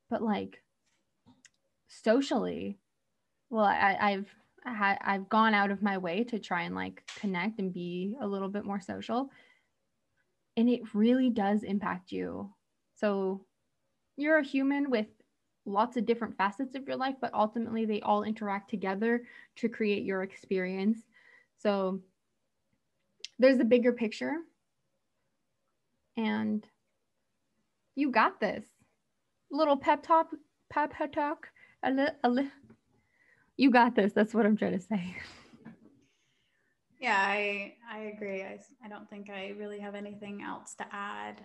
Speaker 2: but like socially, well, I, I've I've gone out of my way to try and like connect and be a little bit more social. And it really does impact you. So you're a human with lots of different facets of your life, but ultimately they all interact together to create your experience. So there's a bigger picture. And you got this. Little pep talk, pep talk, a li- a li- you got this. That's what I'm trying to say.
Speaker 1: Yeah, I I agree. I I don't think I really have anything else to add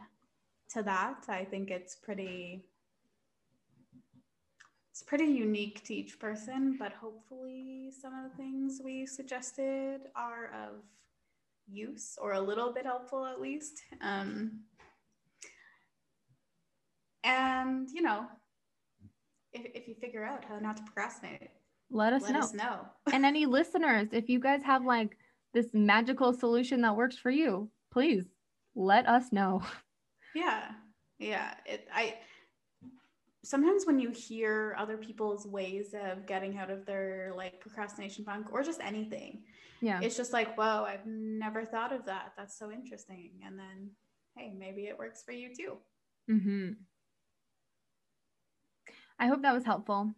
Speaker 1: to that. I think it's pretty it's pretty unique to each person, but hopefully some of the things we suggested are of use or a little bit helpful at least. Um, and you know, if, if you figure out how not to procrastinate,
Speaker 2: let us
Speaker 1: let
Speaker 2: know.
Speaker 1: us know.
Speaker 2: and any listeners, if you guys have like this magical solution that works for you, please let us know.
Speaker 1: Yeah. Yeah. It I sometimes when you hear other people's ways of getting out of their like procrastination funk or just anything,
Speaker 2: Yeah.
Speaker 1: it's just like, whoa, I've never thought of that. That's so interesting. And then, hey, maybe it works for you too.
Speaker 2: Mm-hmm. I hope that was helpful.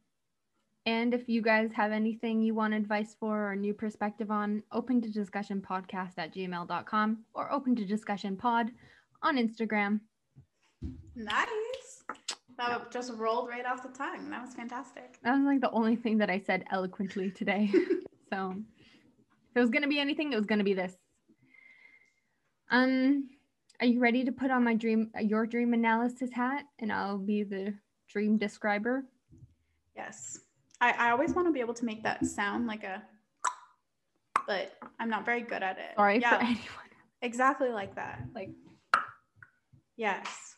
Speaker 2: And if you guys have anything you want advice for or new perspective on, open to discussion podcast at gmail.com or open to discussion pod on Instagram.
Speaker 1: Nice. That just rolled right off the tongue. That was fantastic.
Speaker 2: That was like the only thing that I said eloquently today. so if it was gonna be anything, it was gonna be this. Um, are you ready to put on my dream your dream analysis hat and I'll be the dream describer?
Speaker 1: Yes. I, I always want to be able to make that sound like a, but I'm not very good at it.
Speaker 2: Sorry
Speaker 1: yeah,
Speaker 2: for anyone.
Speaker 1: exactly like that. Like, yes.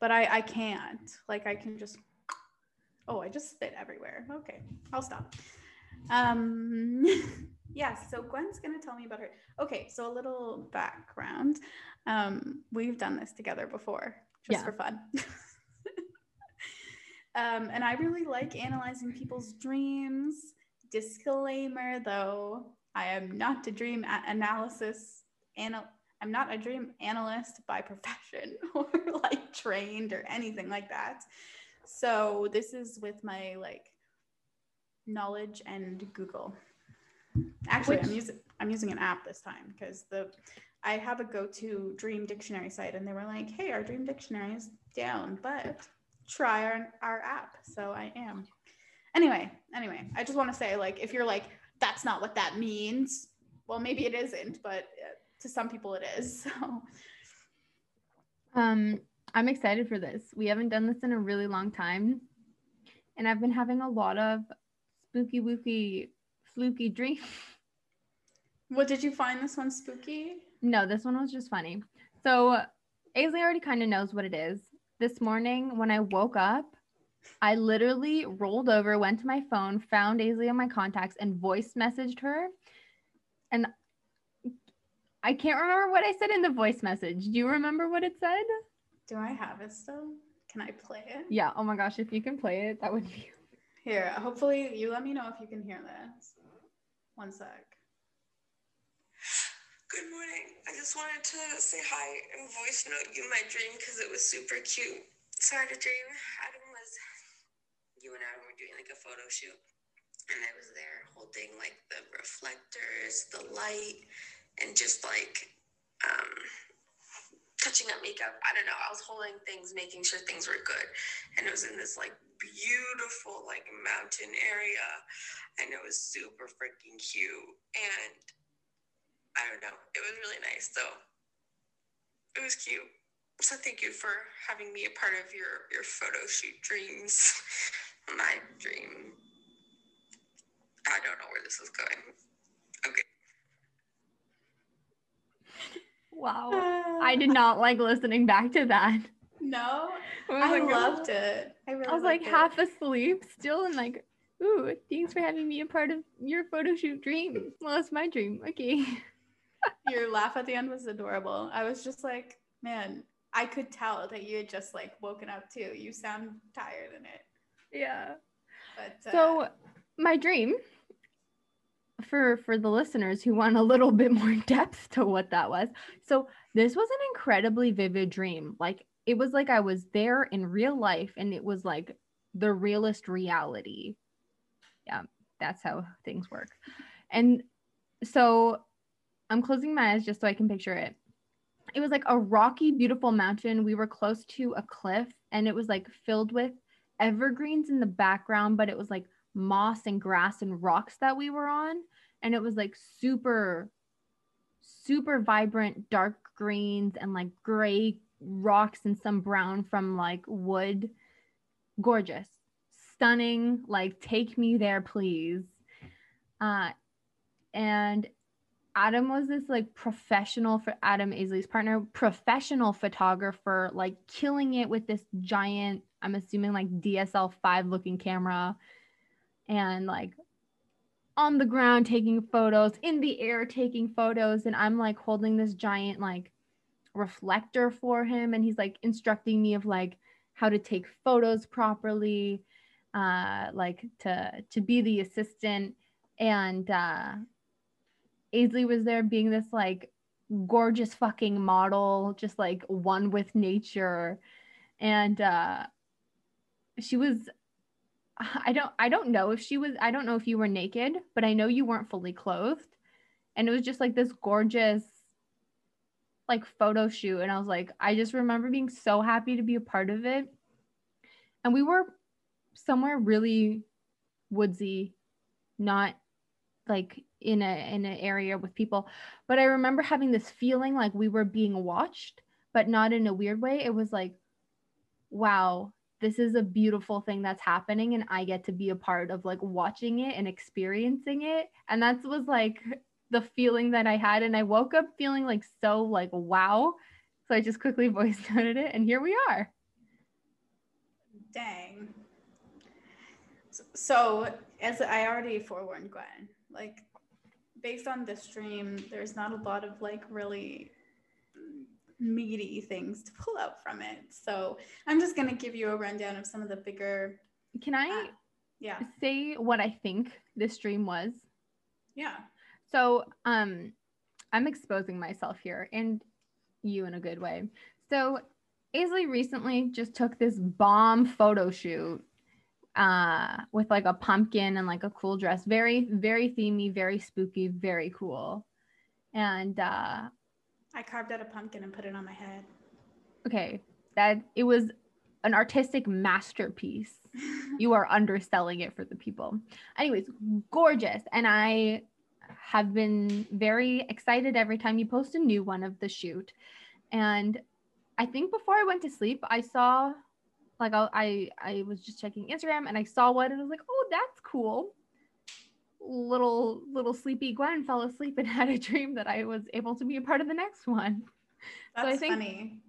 Speaker 1: But I, I can't. Like, I can just, oh, I just spit everywhere. Okay, I'll stop. Um, yes, so Gwen's going to tell me about her. Okay, so a little background. Um, we've done this together before, just
Speaker 2: Yeah.
Speaker 1: for fun. Um, and I really like analyzing people's dreams. Disclaimer though, I am not a dream a- analysis anal- I'm not a dream analyst by profession or like trained or anything like that. So this is with my like knowledge and Google. Actually, I'm using I'm using an app this time because the I have a go-to dream dictionary site and they were like, "Hey, our dream dictionary is down, but try our, our app." So I am. Anyway, anyway, I just want to say like if you're like that's not what that means, well maybe it isn't, but uh, to some people it is. So
Speaker 2: Um, I'm excited for this. We haven't done this in a really long time. And I've been having a lot of spooky wooky fluky dreams.
Speaker 1: what did you find this one spooky?
Speaker 2: No, this one was just funny. So Aisley already kind of knows what it is. This morning when I woke up, I literally rolled over, went to my phone, found Aisley on my contacts, and voice messaged her. And I can't remember what I said in the voice message. Do you remember what it said?
Speaker 1: Do I have it still? Can I play it?
Speaker 2: Yeah. Oh my gosh, if you can play it, that would be
Speaker 1: Here, hopefully you let me know if you can hear this. One sec.
Speaker 3: Good morning. I just wanted to say hi and voice note you my dream because it was super cute. So I had a dream. Adam was, you and Adam were doing like a photo shoot, and I was there holding like the reflectors, the light, and just like um, touching up makeup. I don't know. I was holding things, making sure things were good, and it was in this like beautiful like mountain area, and it was super freaking cute and I don't know. It was really nice. So it was cute. So thank you for having me a part of your your photo shoot dreams. My dream. I don't know where this is going. Okay.
Speaker 2: Wow. I did not like listening back to that.
Speaker 1: No,
Speaker 2: I like,
Speaker 1: loved it. I really
Speaker 2: I was like
Speaker 1: it.
Speaker 2: half asleep still and like, ooh, thanks for having me a part of your photo shoot dream. Well, it's my dream. Okay.
Speaker 1: Your laugh at the end was adorable. I was just like, man, I could tell that you had just like woken up too. You sound tired in it.
Speaker 2: Yeah.
Speaker 1: But uh,
Speaker 2: So my dream for for the listeners who want a little bit more depth to what that was. So this was an incredibly vivid dream. Like it was like I was there in real life and it was like the realest reality. Yeah, that's how things work. And so I'm closing my eyes just so I can picture it. It was like a rocky, beautiful mountain. We were close to a cliff and it was like filled with evergreens in the background, but it was like moss and grass and rocks that we were on. And it was like super, super vibrant, dark greens and like gray rocks and some brown from like wood. Gorgeous, stunning. Like, take me there, please. Uh, and Adam was this like professional for Adam Aisley's partner, professional photographer, like killing it with this giant, I'm assuming like DSL 5 looking camera and like on the ground taking photos, in the air taking photos. And I'm like holding this giant like reflector for him. And he's like instructing me of like how to take photos properly, uh, like to to be the assistant. And uh Aisley was there being this like gorgeous fucking model, just like one with nature. And uh she was I don't I don't know if she was I don't know if you were naked, but I know you weren't fully clothed. And it was just like this gorgeous like photo shoot and I was like I just remember being so happy to be a part of it. And we were somewhere really woodsy, not like in a in an area with people. But i remember having this feeling like we were being watched but not in a weird way. It was like wow this is a beautiful thing that's happening and i get to be a part of like watching it and experiencing it. And that was like the feeling that i had. And i woke up feeling like so like wow. So i just quickly voice noted it and here we are.
Speaker 1: Dang. So, as I already forewarned Gwen, like based on this stream, there's not a lot of like really meaty things to pull out from it. So I'm just gonna give you a rundown of some of the bigger.
Speaker 2: can i
Speaker 1: uh, yeah,
Speaker 2: say what i think this stream was
Speaker 1: yeah.
Speaker 2: So, um, I'm exposing myself here and you in a good way. So, Aisley recently just took this bomb photo shoot uh with like a pumpkin and like a cool dress. Very, very themey, very spooky, very cool. And uh
Speaker 1: I carved out a pumpkin and put it on my head.
Speaker 2: okay, that it was an artistic masterpiece. you are underselling it for the people. Anyways, gorgeous. And I have been very excited every time you post a new one of the shoot. And I think before I went to sleep, I saw like I I, I was just checking Instagram and I saw one and I was like, oh, that's cool. Little little sleepy Gwen fell asleep and had a dream that I was able to be a part of the next one.
Speaker 1: That's
Speaker 2: I think-
Speaker 1: funny.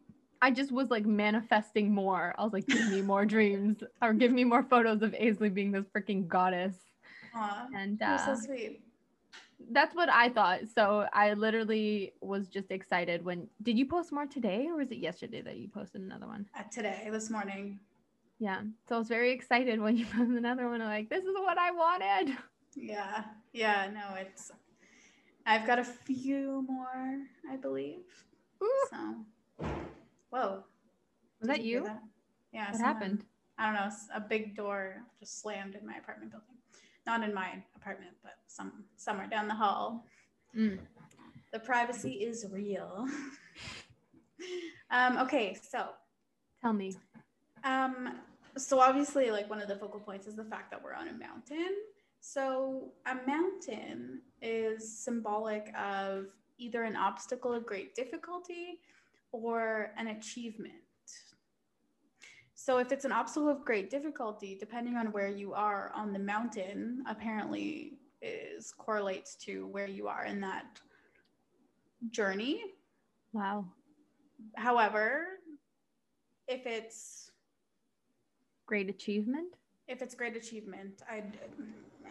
Speaker 2: I just was like manifesting more. I was like, give me more dreams or give me more photos of Aisley being this freaking goddess.
Speaker 1: Aw,
Speaker 2: And
Speaker 1: you're
Speaker 2: uh,
Speaker 1: so sweet.
Speaker 2: That's what I thought. So I literally was just excited when did you post more today or was it yesterday that you posted another one?
Speaker 1: Uh, today, this morning.
Speaker 2: Yeah. So I was very excited when you posted another one. I'm like, this is what I wanted.
Speaker 1: Yeah, yeah. No, it's. I've got a few more, I believe.
Speaker 2: Ooh,
Speaker 1: So, whoa.
Speaker 2: was
Speaker 1: Did
Speaker 2: that
Speaker 1: hear
Speaker 2: you?
Speaker 1: that? Yeah.
Speaker 2: What
Speaker 1: someone-
Speaker 2: happened?
Speaker 1: I don't know. A big door just slammed in my apartment building. Not in my apartment, but some somewhere down the hall.
Speaker 2: Mm.
Speaker 1: The privacy is real. um, okay, so
Speaker 2: Tell me.
Speaker 1: um, so obviously, like one of the focal points is the fact that we're on a mountain. So a mountain is symbolic of either an obstacle of great difficulty or an achievement. So if it's an obstacle of great difficulty, depending on where you are on the mountain, apparently is correlates to where you are in that journey.
Speaker 2: Wow.
Speaker 1: However, if it's
Speaker 2: Great achievement.
Speaker 1: if it's great achievement, I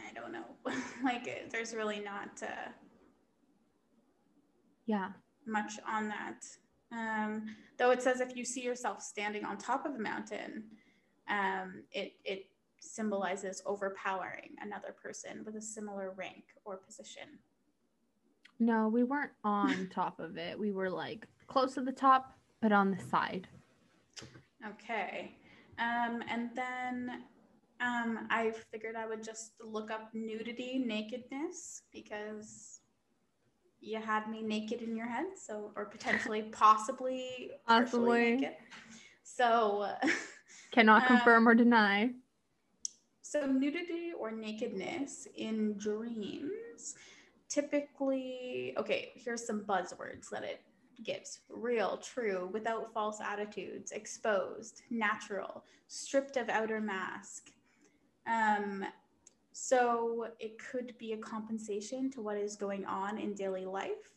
Speaker 1: I don't know. like there's really not uh,
Speaker 2: Yeah.
Speaker 1: much on that. Um, though it says if you see yourself standing on top of a mountain, um, it it symbolizes overpowering another person with a similar rank or position.
Speaker 2: No, we weren't on top of it. We were like close to the top, but on the side.
Speaker 1: Okay. Um, and then um, I figured I would just look up nudity, nakedness, because you had me naked in your head, so or potentially, possibly,
Speaker 2: Possibly.
Speaker 1: naked. So,
Speaker 2: Cannot
Speaker 1: Um,
Speaker 2: confirm or deny.
Speaker 1: so nudity or nakedness in dreams, typically. Okay, here's some buzzwords that it gives: real, true, without false attitudes, exposed, natural, stripped of outer mask. Um, so it could be a compensation to what is going on in daily life.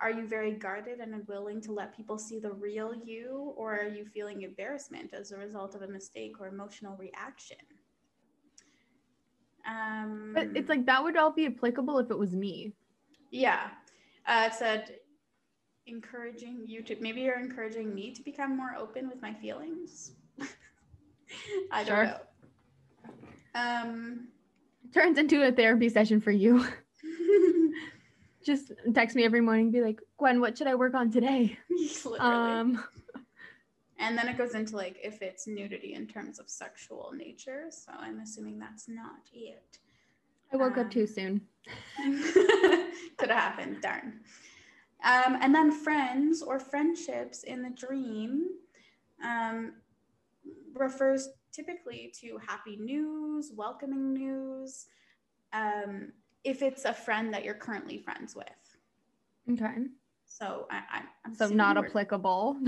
Speaker 1: Are you very guarded and unwilling to let people see the real you, or are you feeling embarrassment as a result of a mistake or emotional reaction? Um,
Speaker 2: But it's like that would all be applicable if it was me.
Speaker 1: yeah, uh, it said encouraging you to maybe you're encouraging me to become more open with my feelings. I
Speaker 2: Sure.
Speaker 1: don't know. Um,
Speaker 2: Turns into a therapy session for you. Just text me every morning, be like, Gwen, what should I work on today? Um,
Speaker 1: and then it goes into like if it's nudity in terms of sexual nature. So I'm assuming that's not it.
Speaker 2: I woke up
Speaker 1: Um,
Speaker 2: too soon.
Speaker 1: Could have happened, darn. Um, and then friends or friendships in the dream um, refers typically to happy news, welcoming news, um, if it's a friend that you're currently friends with.
Speaker 2: Okay.
Speaker 1: So I, I'm
Speaker 2: So not applicable.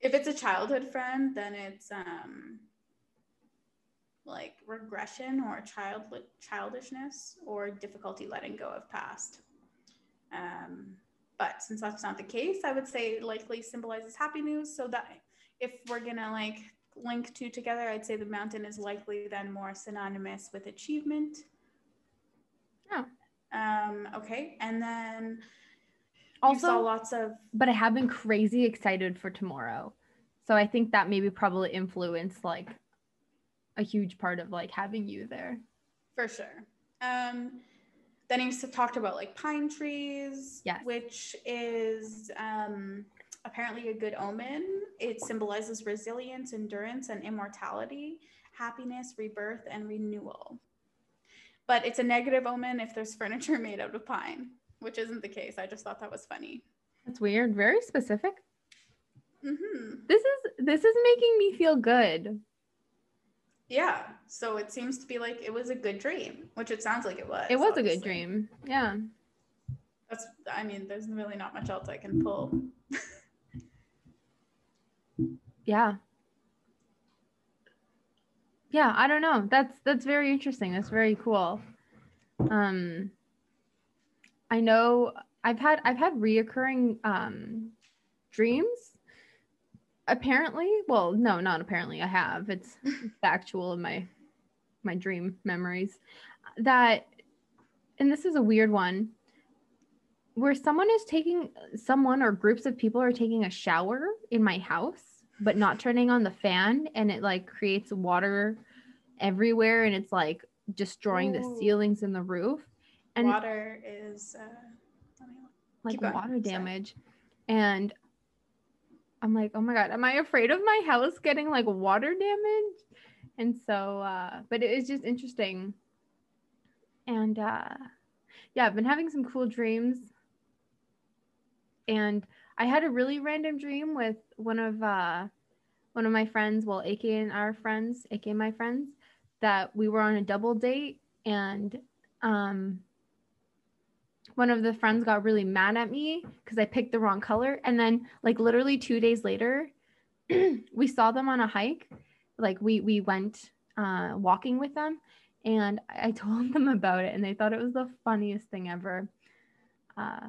Speaker 1: if it's a childhood friend, then it's um like regression or child childishness or difficulty letting go of past. Um, but since that's not the case, I would say it likely symbolizes happy news. So that if we're gonna like link two together, I'd say the mountain is likely then more synonymous with achievement.
Speaker 2: Yeah.
Speaker 1: Um, okay, and then you saw
Speaker 2: also,
Speaker 1: lots of
Speaker 2: but I have been crazy excited for tomorrow. So I think that maybe probably influenced like a huge part of like having you there.
Speaker 1: For sure. Um, then he talked about like pine trees,
Speaker 2: Yes.
Speaker 1: which is um, apparently a good omen. It symbolizes resilience, endurance, and immortality, happiness, rebirth, and renewal. But it's a negative omen if there's furniture made out of pine, which isn't the case. I just thought that was funny.
Speaker 2: That's weird. Very specific.
Speaker 1: hmm
Speaker 2: This is this is making me feel good.
Speaker 1: Yeah. So it seems to be like it was a good dream, which it sounds like it was.
Speaker 2: It was a good dream. Yeah.
Speaker 1: That's, I mean, there's really not much else I can pull.
Speaker 2: Yeah. Yeah, I don't know. That's that's very interesting. That's very cool. Um I know I've had I've had reoccurring um dreams. Apparently, well, no, not apparently. I have. It's factual in my my dream memories that and this is a weird one where someone is taking someone or groups of people are taking a shower in my house but not turning on the fan and it like creates water everywhere and it's like destroying the ceilings and the roof and
Speaker 1: Water is. Uh, let me look.
Speaker 2: like
Speaker 1: going.
Speaker 2: water
Speaker 1: Sorry.
Speaker 2: damage and i'm like oh my god am i afraid of my house getting like water damage and so uh but it is just interesting and uh yeah i've been having some cool dreams and i had a really random dream with one of uh one of my friends well ak and our friends ak my friends that we were on a double date and um one of the friends got really mad at me because I picked the wrong color. And then like literally two days later, we saw them on a hike. Like we we went uh, walking with them, and I told them about it, and they thought it was the funniest thing ever. Uh,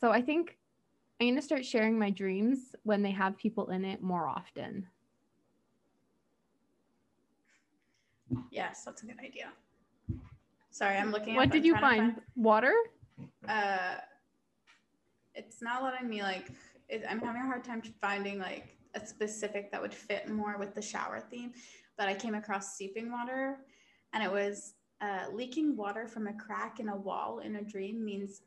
Speaker 2: so I think I'm gonna start sharing my dreams when they have people in it more often.
Speaker 1: Yes, that's a good idea. Sorry, I'm looking.
Speaker 2: What did you
Speaker 1: to
Speaker 2: find? Water?
Speaker 1: uh it's not letting me like it, i'm having a hard time finding like a specific that would fit more with the shower theme but i came across seeping water and it was uh, leaking water from a crack in a wall in a dream means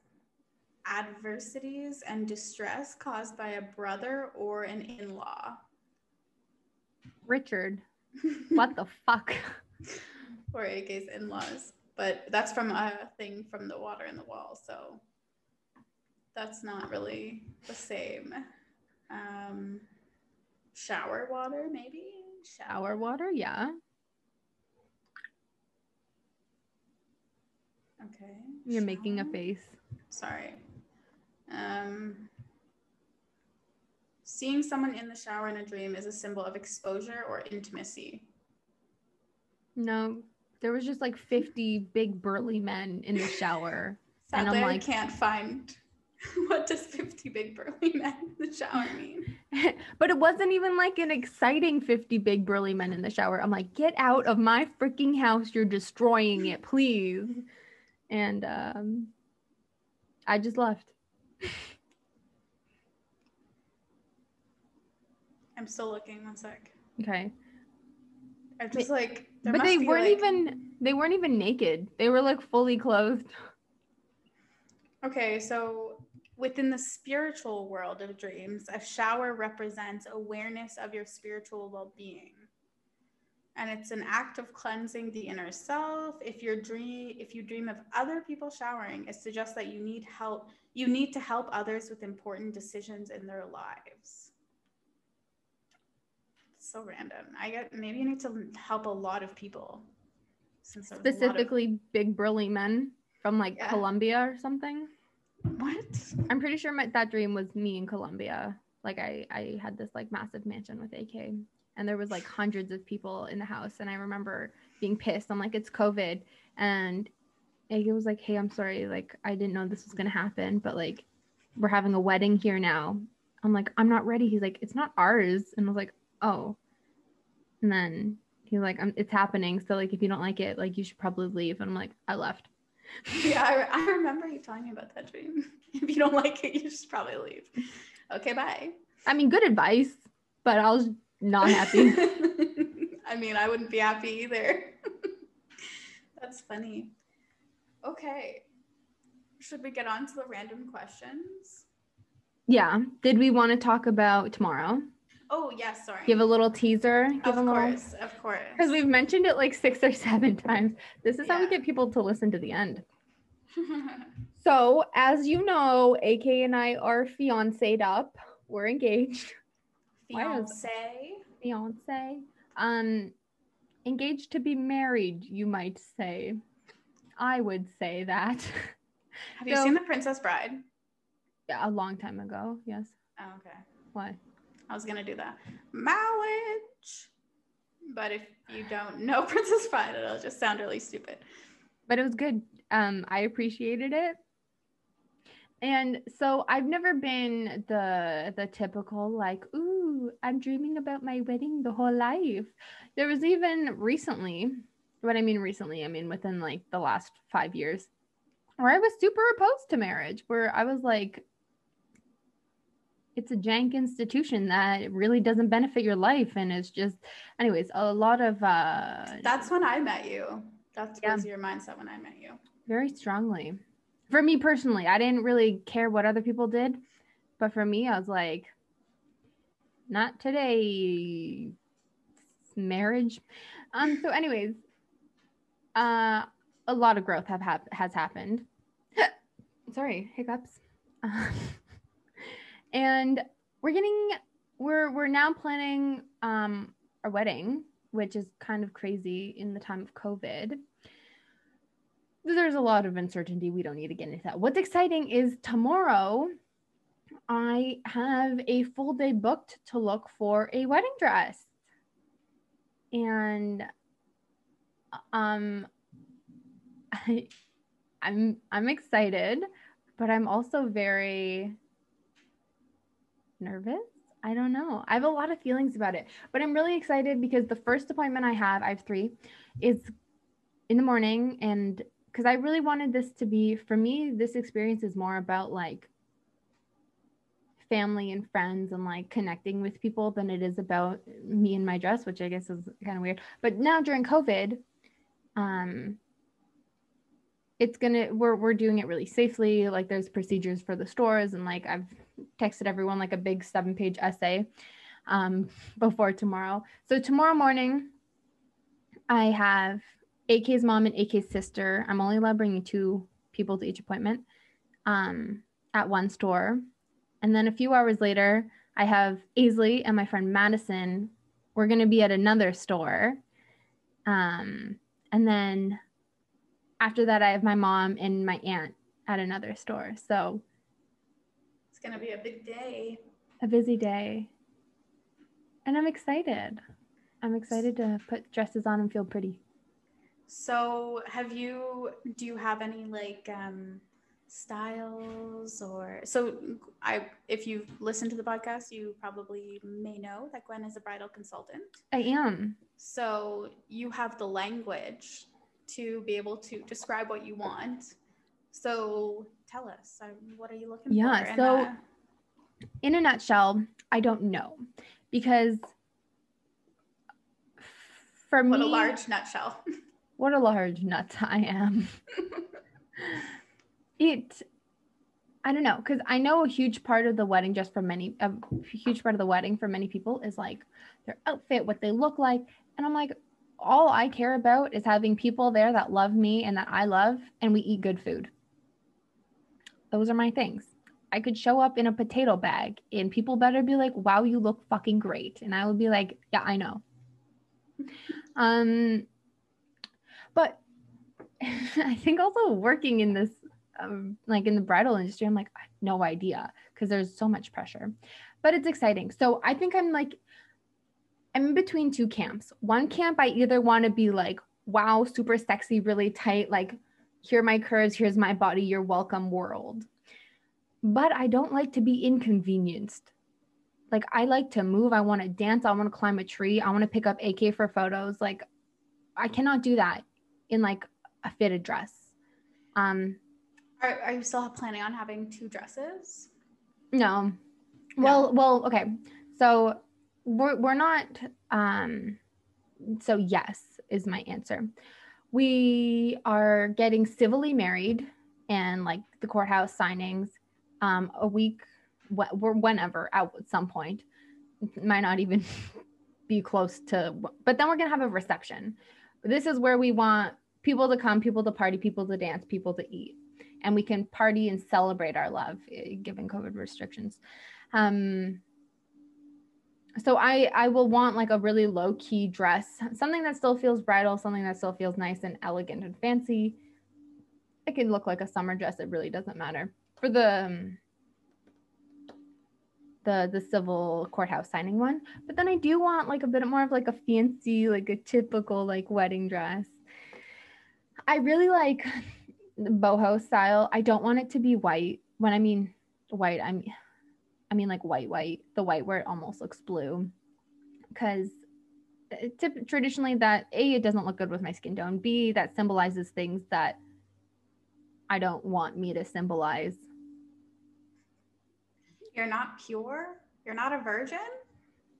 Speaker 1: adversities and distress caused by a brother or an in-law
Speaker 2: Richard. What the fuck?
Speaker 1: or AK's in-laws. But that's from a thing from the water in the wall, so that's not really the same. Um, shower water, maybe.
Speaker 2: Shower water? Yeah.
Speaker 1: Okay.
Speaker 2: You're making a face.
Speaker 1: Sorry. Um, seeing someone in the shower in a dream is a symbol of exposure or intimacy.
Speaker 2: No, there was just like 50 big burly men in the shower. And I'm
Speaker 1: Sadly, I can't find what does 50 big burly men in the shower mean.
Speaker 2: but it wasn't even like an exciting 50 big burly men in the shower. I'm like, get out of my freaking house. You're destroying it, please. And um, I just left.
Speaker 1: I'm still looking. One sec.
Speaker 2: Okay.
Speaker 1: I'm just like, there
Speaker 2: but they weren't
Speaker 1: like-
Speaker 2: even they weren't even naked. They were like fully clothed.
Speaker 1: Okay, so within the spiritual world of dreams, a shower represents awareness of your spiritual well-being. And it's an act of cleansing the inner self. If your dream if you dream of other people showering, it suggests that you need help. You need to help others with important decisions in their lives. So random. I get maybe you need to help a lot of people. Since there was a lot of-
Speaker 2: Specifically big burly men from like
Speaker 1: Yeah.
Speaker 2: Colombia or something.
Speaker 1: what?
Speaker 2: I'm pretty sure my, that dream was me in Colombia. Like I, I had this like massive mansion with AK, and there was like hundreds of people in the house. And I remember being pissed. I'm like, it's COVID, and AK was like, hey, I'm sorry. Like I didn't know this was gonna happen, but like we're having a wedding here now. I'm like, I'm not ready. He's like, it's not ours, and I was like, oh. And then he's like, it's happening. So like, if you don't like it, like you should probably leave. And I'm like, I left.
Speaker 1: Yeah, I, I remember you telling me about that dream. If you don't like it, you should probably leave. Okay, bye.
Speaker 2: I mean, good advice, but I was not happy.
Speaker 1: I mean, I wouldn't be happy either. That's funny. Okay. Should we get on to the random questions?
Speaker 2: Yeah. Did we want to talk about tomorrow?
Speaker 1: Oh, yes, sorry.
Speaker 2: Give a little teaser. Give
Speaker 1: of
Speaker 2: a little
Speaker 1: course, of course.
Speaker 2: because we've mentioned it like six or seven times. This is how we get people to listen to the end. So, as you know, AK and I are fiancéed up. We're engaged.
Speaker 1: Fiance.
Speaker 2: Fiance. Um engaged to be married, you might say. I would say that.
Speaker 1: Have you seen The Princess Bride?
Speaker 2: Yeah, a long time ago. Yes.
Speaker 1: Oh, okay.
Speaker 2: Why?
Speaker 1: I was gonna do that. Marriage. But if you don't know Princess Bride, it'll just sound really stupid.
Speaker 2: but it was good. Um, I appreciated it. And so I've never been the the typical like, ooh, I'm dreaming about my wedding the whole life. There was even recently, what I mean recently, I mean within like the last five years, where I was super opposed to marriage, where I was like, it's a jank institution that really doesn't benefit your life and it's just anyways, a lot of uh
Speaker 1: That's when I met you. That
Speaker 2: Yeah.
Speaker 1: was your mindset when I met you.
Speaker 2: very strongly. For me personally, I didn't really care what other people did, but for me, I was like, not today. Marriage. Um. So, anyways, uh, a lot of growth have hap- has happened. Sorry, hiccups. And we're getting we're we're now planning um our wedding, which is kind of crazy in the time of COVID there's a lot of uncertainty. We don't need to get into that. What's exciting is tomorrow I have a full day booked to look for a wedding dress. And um I I'm I'm excited, but I'm also very nervous. I don't know. I have a lot of feelings about it, but I'm really excited because the first appointment I have, I have 3, is in the morning and because I really wanted this to be for me this experience is more about like family and friends and like connecting with people than it is about me and my dress, which I guess is kind of weird. But now during COVID, um, it's gonna we're we're doing it really safely. Like there's procedures for the stores, and like I've texted everyone like a big seven page essay um, before tomorrow. So tomorrow morning, I have AK's mom and AK's sister. I'm only allowed bringing two people to each appointment um, at one store. And then a few hours later, I have Aisley and my friend Madison. We're going to be at another store. Um, and then after that, I have my mom and my aunt at another store. So
Speaker 1: it's going to be a big day.
Speaker 2: A busy day. And I'm excited. I'm excited to put dresses on and feel pretty.
Speaker 1: So, have you, do you have any like, um, styles or so i if you've listened to the podcast you probably may know that gwen is a bridal consultant.
Speaker 2: I am.
Speaker 1: So you have the language to be able to describe what you want. So tell us um, what are you looking
Speaker 2: yeah, for so a- in a nutshell i don't know. Because for
Speaker 1: what
Speaker 2: me
Speaker 1: a large nutshell
Speaker 2: what a large nut i am it I don't know because I know a huge part of the wedding just for many a huge part of the wedding for many people is like their outfit, what they look like, and I'm like all I care about is having people there that love me and that I love and we eat good food. Those are my things. I could show up in a potato bag and people better be like, "Wow, you look fucking great." And I would be like, "Yeah, I know." um I think also working in this um, like in the bridal industry, I'm like, I have no idea because there's so much pressure, but it's exciting. So I think I'm like, I'm in between two camps. One camp, I either want to be like, wow, super sexy, really tight, like, here my curves, here's my body, you're welcome world. But I don't like to be inconvenienced. Like, I like to move, I want to dance, I want to climb a tree, I want to pick up AK for photos. Like, I cannot do that in like a fitted dress. Um,
Speaker 1: are, are you still planning on having two dresses?
Speaker 2: No. Well, no. well, okay. So we're we're not um so yes is my answer. We are getting civilly married and like the courthouse signings um a week we're whenever at some point might not even be close to but then we're going to have a reception. This is where we want people to come, people to party, people to dance, people to eat and we can party and celebrate our love eh, given COVID restrictions. Um, so I I will want like a really low key dress, something that still feels bridal, something that still feels nice and elegant and fancy. It can look like a summer dress. It really doesn't matter for the um, the the civil courthouse signing one. But then I do want like a bit more of like a fancy, like a typical like wedding dress. I really like boho style. I don't want it to be white. When I mean white, I mean I mean like white white, the white where it almost looks blue. Cuz traditionally that A it doesn't look good with my skin tone. B that symbolizes things that I don't want me to symbolize.
Speaker 1: You're not pure? You're not a virgin?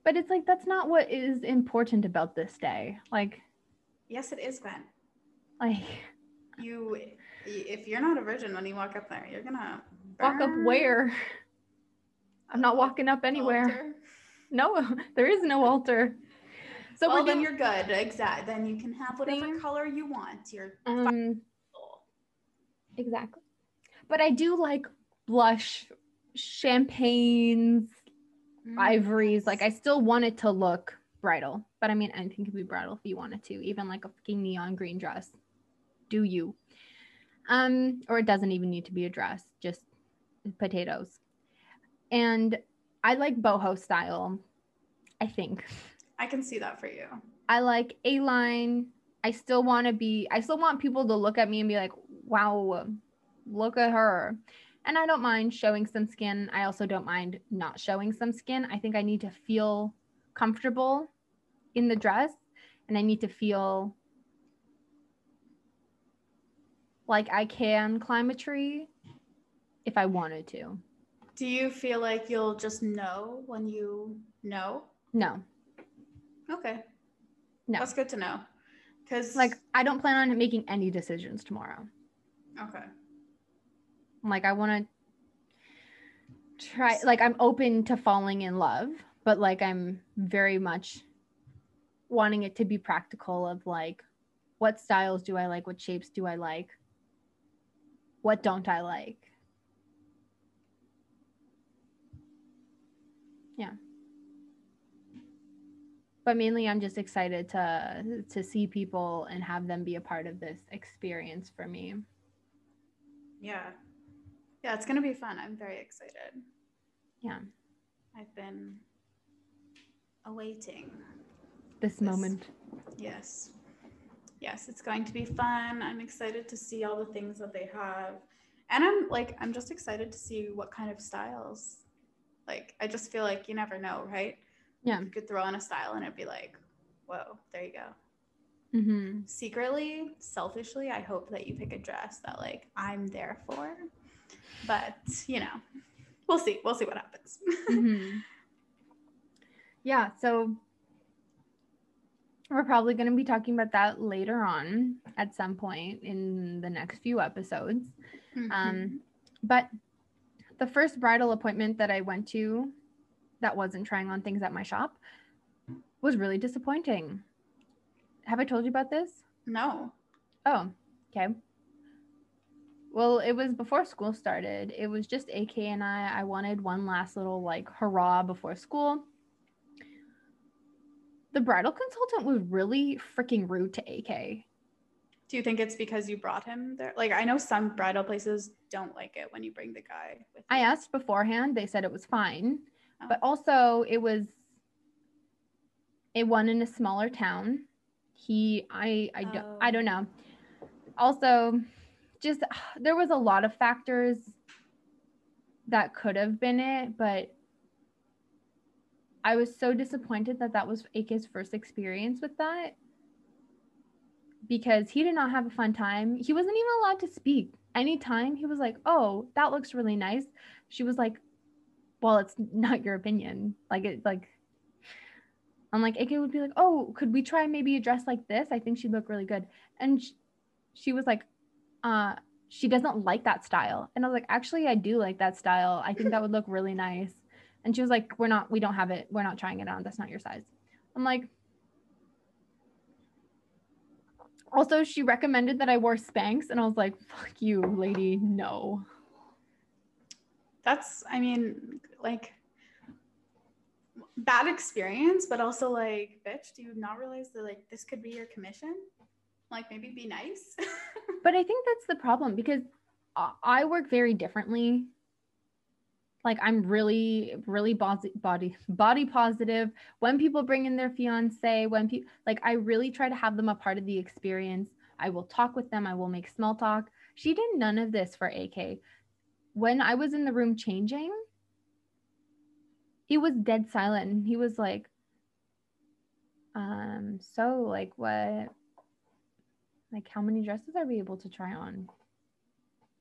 Speaker 2: But it's like that's not what is important about this day. Like
Speaker 1: Yes, it is, Gwen.
Speaker 2: Like
Speaker 1: you if you're not a virgin when you walk up there, you're gonna
Speaker 2: walk up where? I'm not walking up anywhere. Altar. No, there is no altar.
Speaker 1: So well, then you're good. Exactly. Then you can have whatever color you want. You're um,
Speaker 2: exactly. But I do like blush, champagnes, mm. ivories. Like I still want it to look bridal. But I mean, anything could be bridal if you wanted to. Even like a fucking neon green dress. Do you? Um, or it doesn't even need to be a dress, just potatoes. And I like boho style, I think.
Speaker 1: I can see that for you.
Speaker 2: I like A line. I still want to be, I still want people to look at me and be like, wow, look at her. And I don't mind showing some skin. I also don't mind not showing some skin. I think I need to feel comfortable in the dress and I need to feel like I can climb a tree if I wanted to.
Speaker 1: Do you feel like you'll just know when you know?
Speaker 2: No.
Speaker 1: Okay.
Speaker 2: No.
Speaker 1: That's good to know. Cuz
Speaker 2: Like I don't plan on making any decisions tomorrow.
Speaker 1: okay.
Speaker 2: Like I want to try like I'm open to falling in love, but like I'm very much wanting it to be practical of like what styles do I like, what shapes do I like? What don't I like? Yeah. But mainly I'm just excited to to see people and have them be a part of this experience for me.
Speaker 1: Yeah. Yeah, it's going to be fun. I'm very excited.
Speaker 2: Yeah.
Speaker 1: I've been awaiting.
Speaker 2: This
Speaker 1: This-
Speaker 2: moment.
Speaker 1: Yes. Yes, it's going to be fun. I'm excited to see all the things that they have. And I'm like I'm just excited to see what kind of styles. Like I just feel like you never know, right?
Speaker 2: Yeah.
Speaker 1: You could throw on a style and it'd be like, "Whoa, there you go."
Speaker 2: Mm-hmm.
Speaker 1: Secretly, selfishly, I hope that you pick a dress that like I'm there for. But, you know, we'll see. We'll see what happens.
Speaker 2: hmm Yeah, so we're probably going to be talking about that later on at some point in the next few episodes.
Speaker 1: Mm-hmm.
Speaker 2: Um, but the first bridal appointment that I went to that wasn't trying on things at my shop was really disappointing. Have I told you about this?
Speaker 1: no.
Speaker 2: Oh, okay. Well, it was before school started. It was just AK and I. I wanted one last little like hurrah before school. The bridal consultant was really freaking rude to AK.
Speaker 1: Do you think it's because you brought him there? Like I know some bridal places don't like it when you bring the guy with
Speaker 2: I asked beforehand, they said it was fine.
Speaker 1: Oh.
Speaker 2: But also it was it one in a smaller town. He I I don't I don't know. Also just there was a lot of factors that could have been it, but I was so disappointed that that was AK's first experience with that because he did not have a fun time. He wasn't even allowed to speak. Anytime he was like, "Oh, that looks really nice." She was like, "Well, it's not your opinion." Like it like I'm like AK would be like, "Oh, could we try maybe a dress like this? I think she'd look really good." And sh- she was like, "Uh, she doesn't like that style." And I was like, "Actually, I do like that style. I think that would look really nice." And she was like, "We're not we don't have it. We're not trying it on. That's not your size." I'm like, also, she recommended that I wore Spanx, and I was like, fuck you, lady. No.
Speaker 1: That's I mean, like bad experience, but also like, bitch, do you not realize that like this could be your commission? Like maybe be nice.
Speaker 2: But I think that's the problem because I- I work very differently. Like I'm really, really body, body, body positive. When people bring in their fiance, when people like, I really try to have them a part of the experience. I will talk with them. I will make small talk. She did none of this for AK. When I was in the room changing, he was dead silent. And he was like, um, so like what like how many dresses are we able to try on?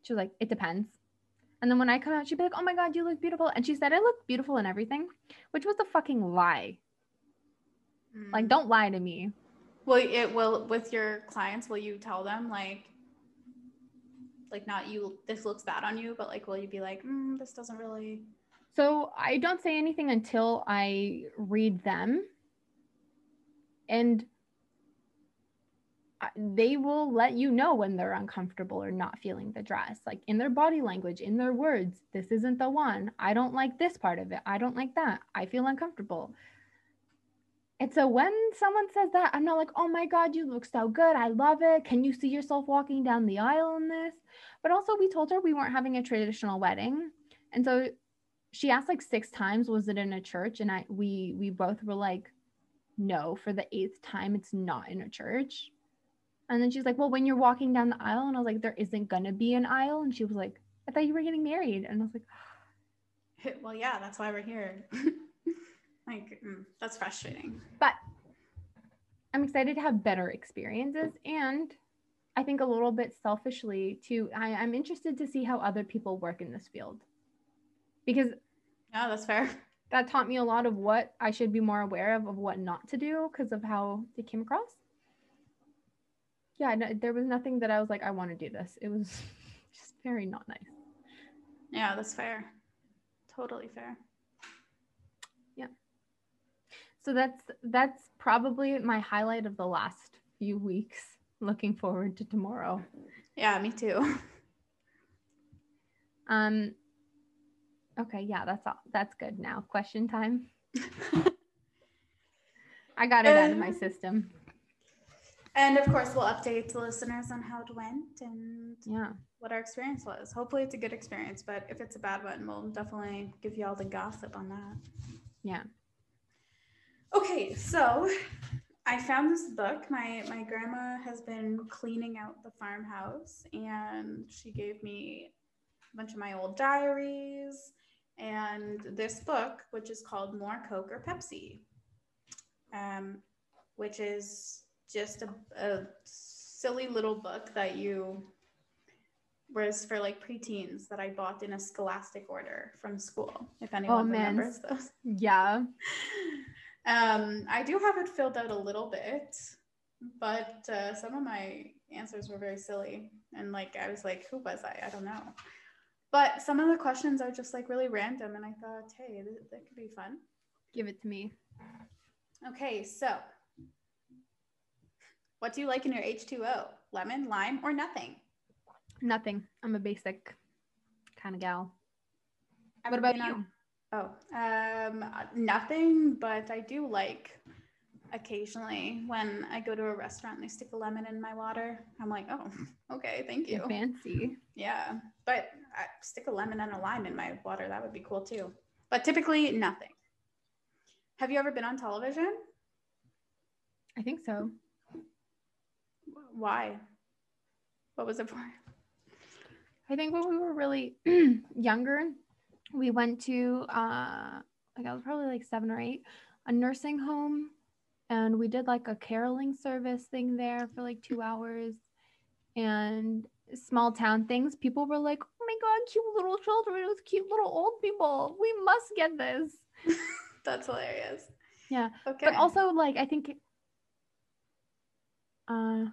Speaker 2: She was like, it depends. And then when I come out, she'd be like, oh my God, you look beautiful. And she said I look beautiful and everything, which was a fucking lie. Like,
Speaker 1: Mm.
Speaker 2: don't lie to me.
Speaker 1: Well, it will with your clients. Will you tell them like, like not you? This looks bad on you, but like, will you be like, mm, this doesn't really?
Speaker 2: So I don't say anything until I read them. And they will let you know when they're uncomfortable or not feeling the dress, like in their body language, in their words. This isn't the one. I don't like this part of it. I don't like that. I feel uncomfortable. And so when someone says that, I'm not like, oh my God, you look so good. I love it. Can you see yourself walking down the aisle in this? But also, we told her we weren't having a traditional wedding. And so she asked like six times, was it in a church? And I we we both were like, no, for the eighth time, it's not in a church. And then she's like, well, when you're walking down the aisle, and I was like, there isn't gonna be an aisle. And she was like, I thought you were getting married. And I was like,
Speaker 1: well, yeah, that's why we're here. like, mm, that's frustrating.
Speaker 2: But I'm excited to have better experiences. And I think a little bit selfishly, too, I, I'm interested to see how other people work in this field. Because
Speaker 1: yeah, that's fair.
Speaker 2: That taught me a lot of what I should be more aware of, of what not to do because of how they came across. Yeah, no, there was nothing that I was like, I want to do this. It was just very not nice.
Speaker 1: Yeah, that's fair. Totally fair.
Speaker 2: Yeah. So that's that's probably my highlight of the last few weeks. Looking forward to tomorrow.
Speaker 1: Yeah, me too.
Speaker 2: Um okay, yeah, that's all. That's good now. Question time. I got it out of my system.
Speaker 1: And of course, we'll update the listeners on how it went and
Speaker 2: yeah,
Speaker 1: what our experience was. Hopefully, it's a good experience, but if it's a bad one, we'll definitely give you all the gossip on that.
Speaker 2: Yeah.
Speaker 1: Okay, so I found this book. My my grandma has been cleaning out the farmhouse, and she gave me a bunch of my old diaries and this book, which is called More Coke or Pepsi, um, which is just a, a silly little book that you was for like preteens that I bought in a scholastic order from school. If anyone oh, remembers those.
Speaker 2: Yeah.
Speaker 1: um, I do have it filled out a little bit, but uh, some of my answers were very silly. And like I was like, who was I? I don't know. But some of the questions are just like really random, and I thought, hey, th- that could be fun.
Speaker 2: Give it to me.
Speaker 1: Okay, so what do you like in your H2O? Lemon, lime, or nothing?
Speaker 2: Nothing. I'm a basic kind of gal. What about you?
Speaker 1: oh, um, nothing, but I do like occasionally when I go to a restaurant and they stick a lemon in my water. I'm like, oh, okay, thank you.
Speaker 2: Fancy.
Speaker 1: Yeah, but I stick a lemon and a lime in my water. That would be cool too. But typically, nothing. Have you ever been on television?
Speaker 2: I think so.
Speaker 1: Why? What was it for?
Speaker 2: I think when we were really younger, we went to uh like I was probably like seven or eight, a nursing home, and we did like a caroling service thing there for like two hours. And small town things, people were like, "Oh my god, cute little children with cute little old people. We must get this."
Speaker 1: That's hilarious.
Speaker 2: Yeah. Okay. But also, like, I think uh,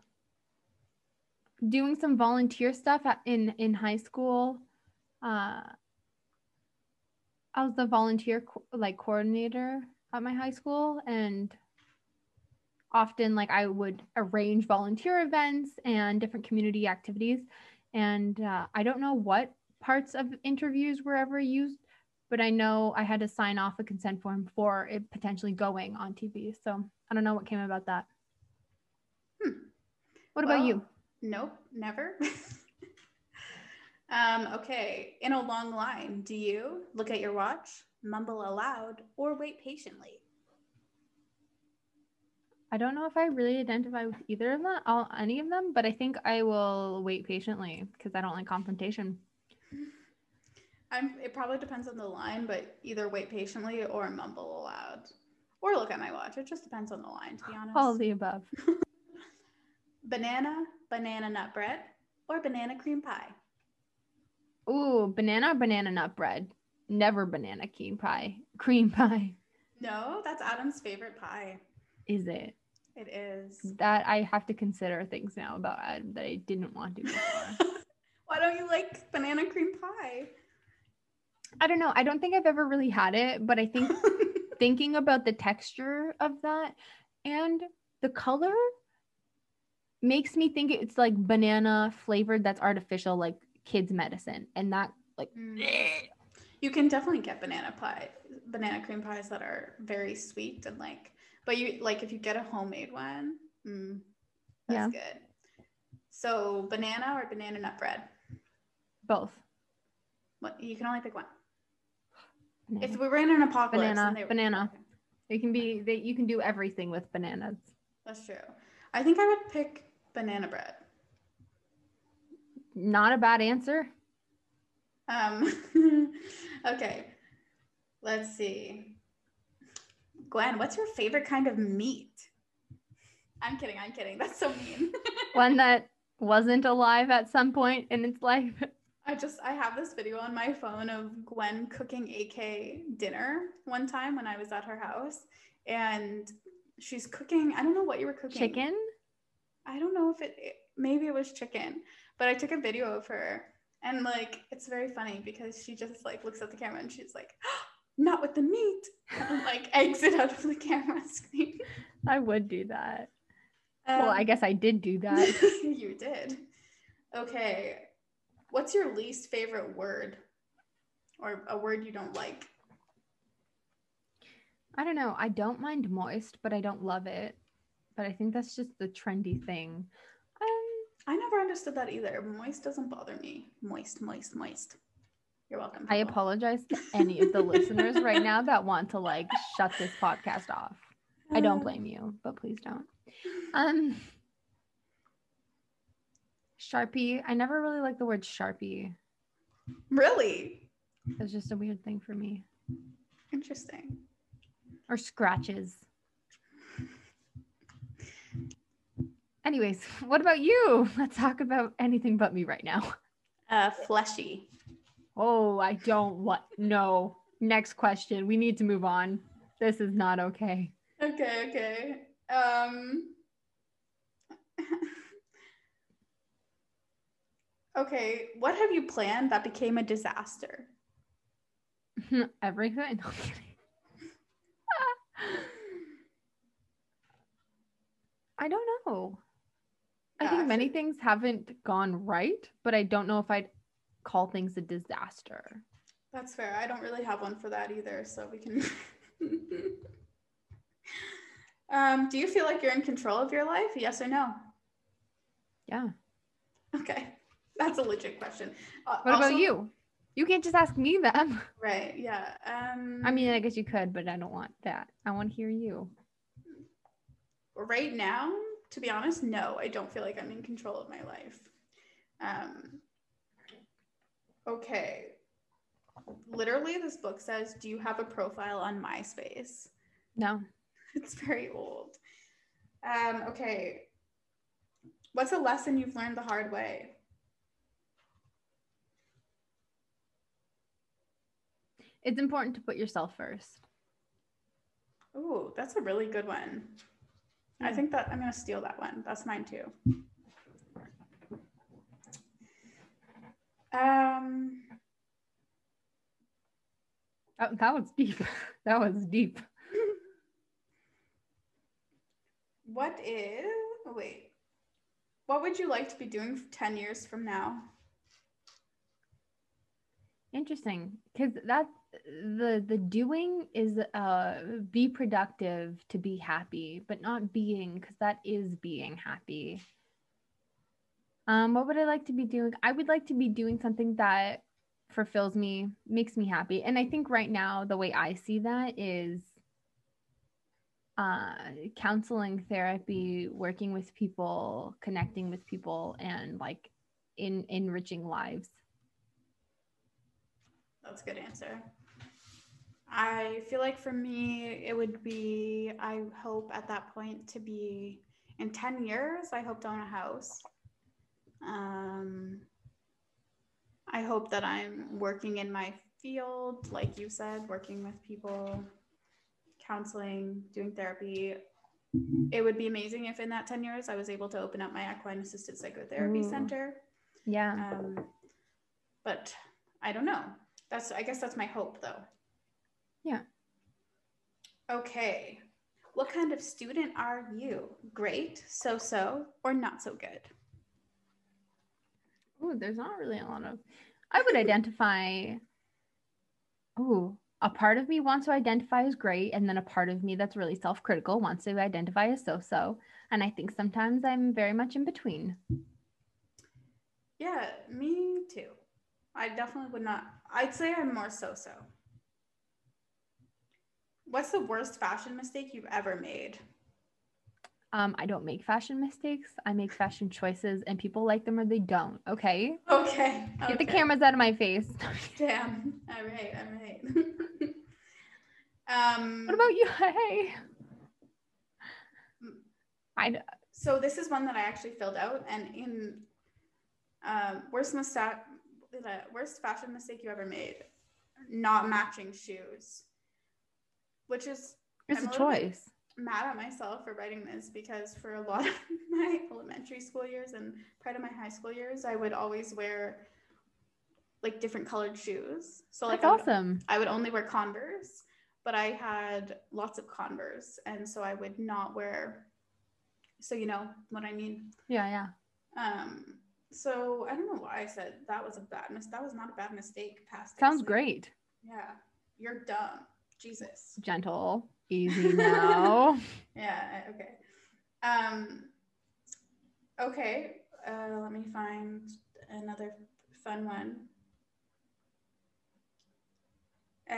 Speaker 2: doing some volunteer stuff at, in in high school. Uh, I was the volunteer co- like coordinator at my high school, and often like I would arrange volunteer events and different community activities. And uh, I don't know what parts of interviews were ever used, but I know I had to sign off a consent form for it potentially going on TV. So I don't know what came about that. Hmm. What well, about you?
Speaker 1: Nope, never. um, okay, in a long line, do you look at your watch, mumble aloud, or wait patiently?
Speaker 2: I don't know if I really identify with either of them, all, any of them, but I think I will wait patiently because I don't like confrontation.
Speaker 1: I'm, it probably depends on the line, but either wait patiently or mumble aloud or look at my watch. It just depends on the line, to be honest.
Speaker 2: All the above.
Speaker 1: banana, banana nut bread, or banana cream pie?
Speaker 2: Ooh, banana banana nut bread. Never banana cream pie. Cream pie.
Speaker 1: No, that's Adam's favorite pie.
Speaker 2: Is it?
Speaker 1: It is.
Speaker 2: That I have to consider things now about Adam that I didn't want to before.
Speaker 1: Why don't you like banana cream pie?
Speaker 2: I don't know. I don't think I've ever really had it, but I think thinking about the texture of that and the color makes me think it's like banana flavored that's artificial like kids medicine and that like mm.
Speaker 1: you can definitely get banana pie banana cream pies that are very sweet and like But you like if you get a homemade one, mm, that's
Speaker 2: Yeah.
Speaker 1: good. So banana or banana nut bread?
Speaker 2: Both.
Speaker 1: What you can only pick one.
Speaker 2: Banana.
Speaker 1: If we were in an apocalypse,
Speaker 2: Banana,
Speaker 1: and they-
Speaker 2: banana. It can be they you can do everything with bananas.
Speaker 1: That's true. I think I would pick banana bread.
Speaker 2: Not a bad answer.
Speaker 1: Um, okay, let's see. Gwen, what's your favorite kind of meat? I'm kidding. I'm kidding. That's so mean.
Speaker 2: One that wasn't alive at some point in its life.
Speaker 1: I just I have this video on my phone of Gwen cooking AK dinner one time when I was at her house, and she's cooking. I don't know what you were cooking.
Speaker 2: Chicken?
Speaker 1: I don't know if it, it maybe it was chicken, but I took a video of her and like it's very funny because she just like looks at the camera and she's like, "Not with the meat," and like exit out of the camera screen.
Speaker 2: I would do that. well, I
Speaker 1: Um,
Speaker 2: guess I did do that.
Speaker 1: you did. Okay, what's your least favorite word, or a word you don't like?
Speaker 2: I don't know. I don't mind moist, but I don't love it. But I think that's just the trendy thing. Um,
Speaker 1: I never understood that either. Moist doesn't bother me. Moist, moist, moist. You're welcome.
Speaker 2: I apologize to any of the listeners right now that want to like shut this podcast off. I don't
Speaker 1: Uh,
Speaker 2: blame you, but please don't. Um Sharpie. I never really liked the word Sharpie.
Speaker 1: Really
Speaker 2: It's just a weird thing for me.
Speaker 1: interesting.
Speaker 2: Or scratches. Anyways, what about you? Let's talk about anything but me right now.
Speaker 1: Uh, fleshy.
Speaker 2: Oh, I don't want no. Next question. We need to move on. This is not okay.
Speaker 1: Okay, okay. Um Okay, what have you planned that became a disaster?
Speaker 2: Everything. No. I don't know. I think many things haven't gone right, but I don't know if I'd call things a disaster.
Speaker 1: That's fair. I don't really have one for that either, so we can Um, do you feel like you're in control of your life? Yes or no?
Speaker 2: Yeah.
Speaker 1: Okay. That's a legit question. Uh,
Speaker 2: What
Speaker 1: also-
Speaker 2: about you? You can't just ask me them.
Speaker 1: Right, yeah. Um
Speaker 2: I mean, I guess you could, but I don't want that. I want to hear you.
Speaker 1: right now, to be honest, no, I don't feel like I'm in control of my life. Um, okay. Literally, this book says, Do you have a profile on MySpace?
Speaker 2: No.
Speaker 1: It's very old. Um, okay. What's a lesson you've learned the hard way?
Speaker 2: It's important to put yourself first.
Speaker 1: Ooh, that's a really good one. I think that I'm gonna steal that one. That's mine too. Um,
Speaker 2: Oh, that was deep. that was deep.
Speaker 1: what is? Oh, wait. What would you like to be doing 10 years from now?
Speaker 2: Interesting, because that the the doing is uh be productive to be happy, but not being, because that is being happy. Um, what would I like to be doing? I would like to be doing something that fulfills me, makes me happy, and I think right now the way I see that is uh counseling therapy working with people connecting with people and like in enriching lives
Speaker 1: That's a good answer. I feel like for me, it would be I hope at that point to be in 10 years, I hope to own a house. Um, I hope that I'm working in my field, like you said, working with people, counseling, doing therapy. It would be amazing if in that 10 years I was able to open up my equine assisted psychotherapy
Speaker 2: Ooh.
Speaker 1: center.
Speaker 2: yeah
Speaker 1: Um, but I don't know. That's I guess that's my hope though.
Speaker 2: Yeah.
Speaker 1: Okay. What kind of student are you? Great, so so, or not so good?
Speaker 2: Ooh, there's not really a lot of. I would identify. Ooh, a part of me wants to identify as great, and then a part of me that's really self critical wants to identify as so so. And I think sometimes I'm very much in between.
Speaker 1: Yeah, me too. I definitely would not. I'd say I'm more so so. What's the worst fashion mistake you've ever made?
Speaker 2: Um, I don't make fashion mistakes. I make fashion choices, and people like them or they don't. Okay.
Speaker 1: Okay.
Speaker 2: Get the cameras out of my face.
Speaker 1: Damn. All right. All right. um,
Speaker 2: what about you? Hey. I
Speaker 1: so this is one that I actually filled out, and in um, worst mistake, worst fashion mistake you ever made, not matching shoes, which is
Speaker 2: it's
Speaker 1: I'm
Speaker 2: a
Speaker 1: bit
Speaker 2: choice.
Speaker 1: Mad at myself for writing this because for a lot of my elementary school years and part of my high school years, I would always wear like different colored shoes. So like
Speaker 2: That's
Speaker 1: I would,
Speaker 2: awesome.
Speaker 1: I would only wear Converse, but I had lots of Converse, and so I would not wear. So you know what I mean.
Speaker 2: Yeah, yeah.
Speaker 1: Um. So I don't know why I said that was a bad mis. That was not a bad mistake. Past
Speaker 2: Sounds great.
Speaker 1: Yeah, you're dumb. Jesus.
Speaker 2: Gentle, easy now.
Speaker 1: Yeah. Okay. Um. Okay. Uh, let me find another fun one. Uh,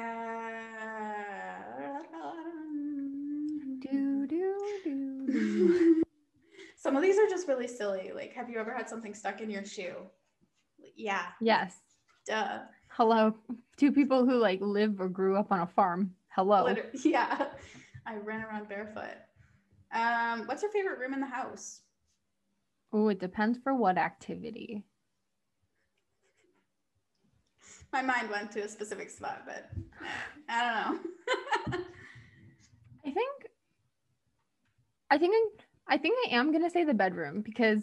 Speaker 2: do, do, do, do.
Speaker 1: Some of these are just really silly. Like, have you ever had something stuck in your shoe? Yeah,
Speaker 2: Yes.
Speaker 1: duh.
Speaker 2: Hello. Two people who like live or grew up on a farm. Hello.
Speaker 1: Liter- yeah, I ran around barefoot. Um, what's your favorite room in the house?
Speaker 2: Oh, it depends for what activity.
Speaker 1: My mind went to a specific spot, but I don't know.
Speaker 2: I think I think I, I think I am gonna say the bedroom because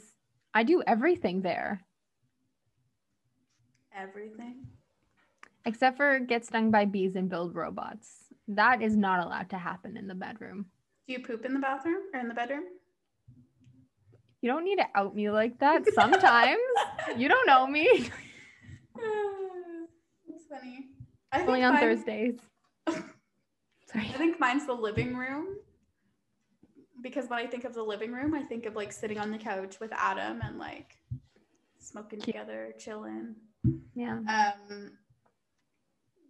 Speaker 2: I do everything there
Speaker 1: Everything.
Speaker 2: Except for get stung by bees and build robots. That is not allowed to happen in the bedroom.
Speaker 1: Do you poop in the bathroom or in the bedroom?
Speaker 2: You don't need to out me like that. Sometimes you don't know me.
Speaker 1: That's funny. I think
Speaker 2: Only on
Speaker 1: mine-
Speaker 2: Thursdays. Sorry.
Speaker 1: I think mine's the living room. Because when I think of the living room, I think of like sitting on the couch with Adam and like smoking
Speaker 2: Cute.
Speaker 1: together, chilling.
Speaker 2: Yeah.
Speaker 1: Um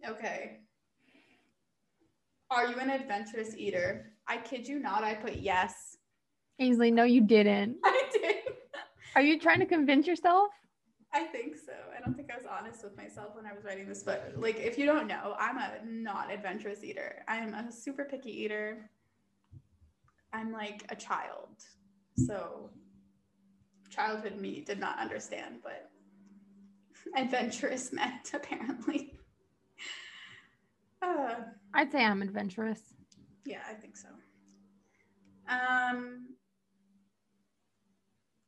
Speaker 1: okay. Are you an adventurous eater? I kid you not, I put yes.
Speaker 2: Aisley, no, you didn't.
Speaker 1: I did.
Speaker 2: Are you trying to convince yourself?
Speaker 1: I think so. I don't think I was honest with myself when I was writing this, but like if you don't know, I'm a not adventurous eater. I'm a super picky eater. I'm like a child. So childhood me did not understand what adventurous meant apparently. Uh,
Speaker 2: I'd say I'm adventurous.
Speaker 1: yeah, I think so. Um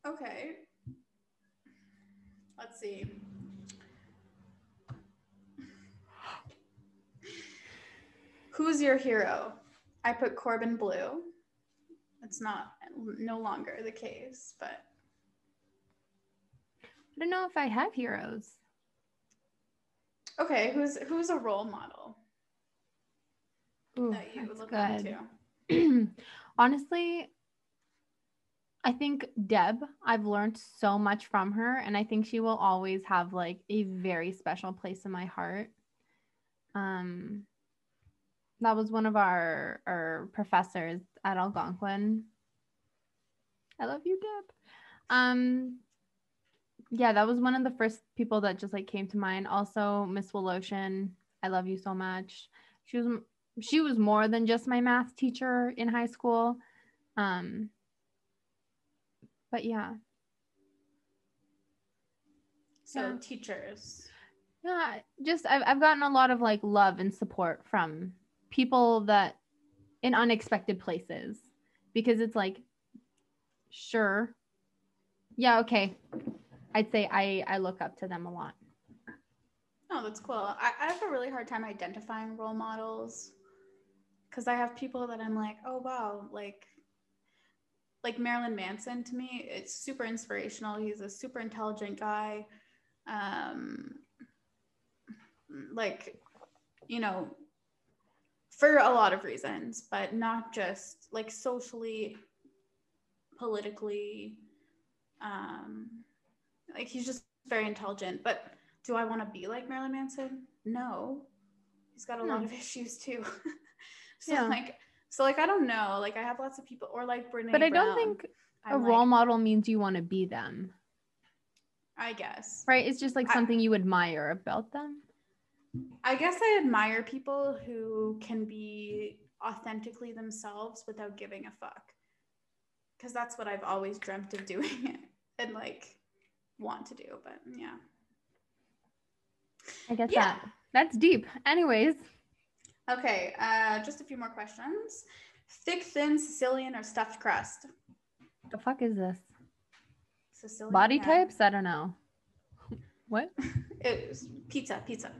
Speaker 1: Okay. Let's see. Who's your hero? I put Corbin Bleu. It's not no longer the case, but
Speaker 2: I don't know if I have heroes.
Speaker 1: okay, who's who's a role model
Speaker 2: Ooh,
Speaker 1: that you look
Speaker 2: good.
Speaker 1: to?
Speaker 2: Honestly, I think Deb, I've learned so much from her, and I think she will always have like a very special place in my heart. Um, that was one of our our professors at Algonquin. I love you, Deb. Um, yeah, that was one of the first people that just like came to mind. Also, Miss Woloshin, I love you so much. She was she was more than just my math teacher in high school. Um, but yeah,
Speaker 1: So
Speaker 2: Yeah.
Speaker 1: teachers.
Speaker 2: yeah, just I've I've gotten a lot of like love and support from people that in unexpected places because it's like, sure, yeah, okay. I'd say I I look up to them a lot.
Speaker 1: Oh, that's cool. I, I have a really hard time identifying role models because I have people that I'm like, oh wow, like like Marilyn Manson to me, it's super inspirational. He's a super intelligent guy. Um like, you know, for a lot of reasons, but not just like socially, politically. Um, like he's just very intelligent. But do I want to be like Marilyn Manson? No, he's got a lot of issues too. so
Speaker 2: Yeah.
Speaker 1: like, so like I don't know. Like I have lots of people, or like Brene
Speaker 2: But I don't think a
Speaker 1: I'm
Speaker 2: role
Speaker 1: like,
Speaker 2: model means you want to be them,
Speaker 1: I guess.
Speaker 2: right? It's just like
Speaker 1: I-
Speaker 2: something you admire about them.
Speaker 1: I guess I admire people who can be authentically themselves without giving a fuck. Because that's what I've always dreamt of doing and like want to do. But yeah.
Speaker 2: I guess
Speaker 1: Yeah.
Speaker 2: that that's deep. Anyways,
Speaker 1: Okay, uh, just a few more questions. Thick, thin, Sicilian, or stuffed crust?
Speaker 2: the fuck is this?
Speaker 1: Sicilian.
Speaker 2: Body types? I don't know. What?
Speaker 1: It's pizza, pizza.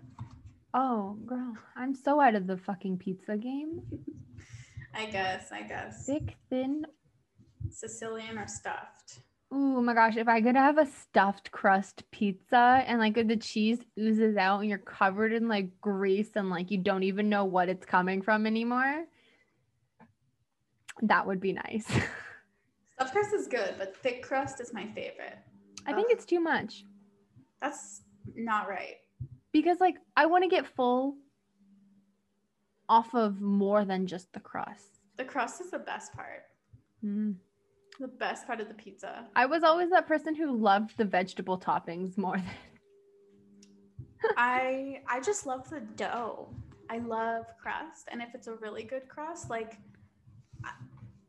Speaker 2: Oh, girl, I'm so out of the fucking pizza game.
Speaker 1: I guess, I guess.
Speaker 2: Thick, thin.
Speaker 1: Sicilian or stuffed?
Speaker 2: Ooh, my gosh, if I could have a stuffed crust pizza and like the cheese oozes out and you're covered in like grease and like you don't even know what it's coming from anymore, that would be nice.
Speaker 1: Stuffed crust is good, but thick crust is my favorite.
Speaker 2: I think it's too much
Speaker 1: That's not right.
Speaker 2: because like I want to get full off of more than just the crust.
Speaker 1: The crust is the best part.
Speaker 2: Mm.
Speaker 1: The best part of the pizza.
Speaker 2: I was always that person who loved the vegetable toppings more than
Speaker 1: I I just love the dough. I love crust, and if it's a really good crust, like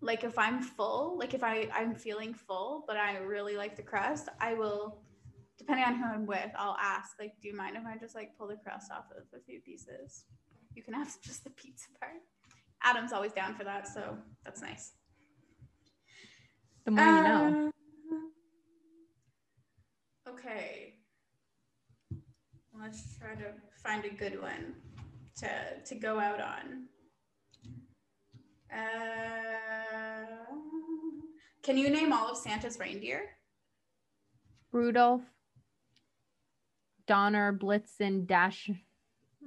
Speaker 1: like if I'm full, like if I I'm feeling full, but I really like the crust, I will. Depending on who I'm with, I'll ask like, "Do you mind if I just like pull the crust off of a few pieces? You can have just the pizza part." Adam's always down for that, so that's nice.
Speaker 2: The more you know.
Speaker 1: Uh, Okay. Let's try to find a good one to to go out on. Uh, can you name all of Santa's reindeer?
Speaker 2: Rudolph, Donner, Blitzen, Dash,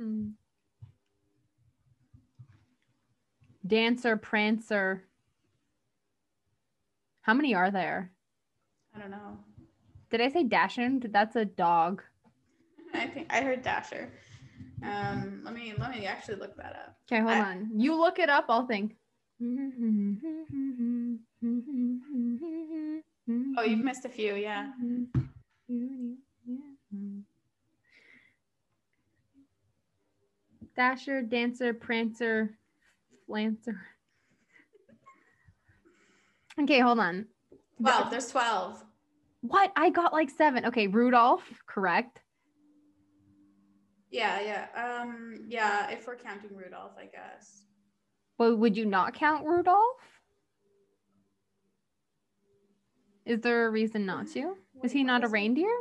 Speaker 2: mm. Dancer, Prancer. How many are there?
Speaker 1: I don't know.
Speaker 2: Did I say Dashing? That's a dog.
Speaker 1: I think I heard Dasher. Um, let me let me actually look that up.
Speaker 2: Okay, hold
Speaker 1: I-
Speaker 2: on. You look it up. I'll think.
Speaker 1: Oh, you've missed a few, yeah.
Speaker 2: Dasher, Dancer, Prancer, Flancer. Okay, hold on.
Speaker 1: Twelve. There's twelve.
Speaker 2: What? I got like seven. Okay, Rudolph, correct.
Speaker 1: Yeah, yeah. Um, yeah. If we're counting Rudolph, I guess.
Speaker 2: Well, would you not count Rudolph? Is there a reason not to? Is he not a
Speaker 1: is
Speaker 2: reindeer?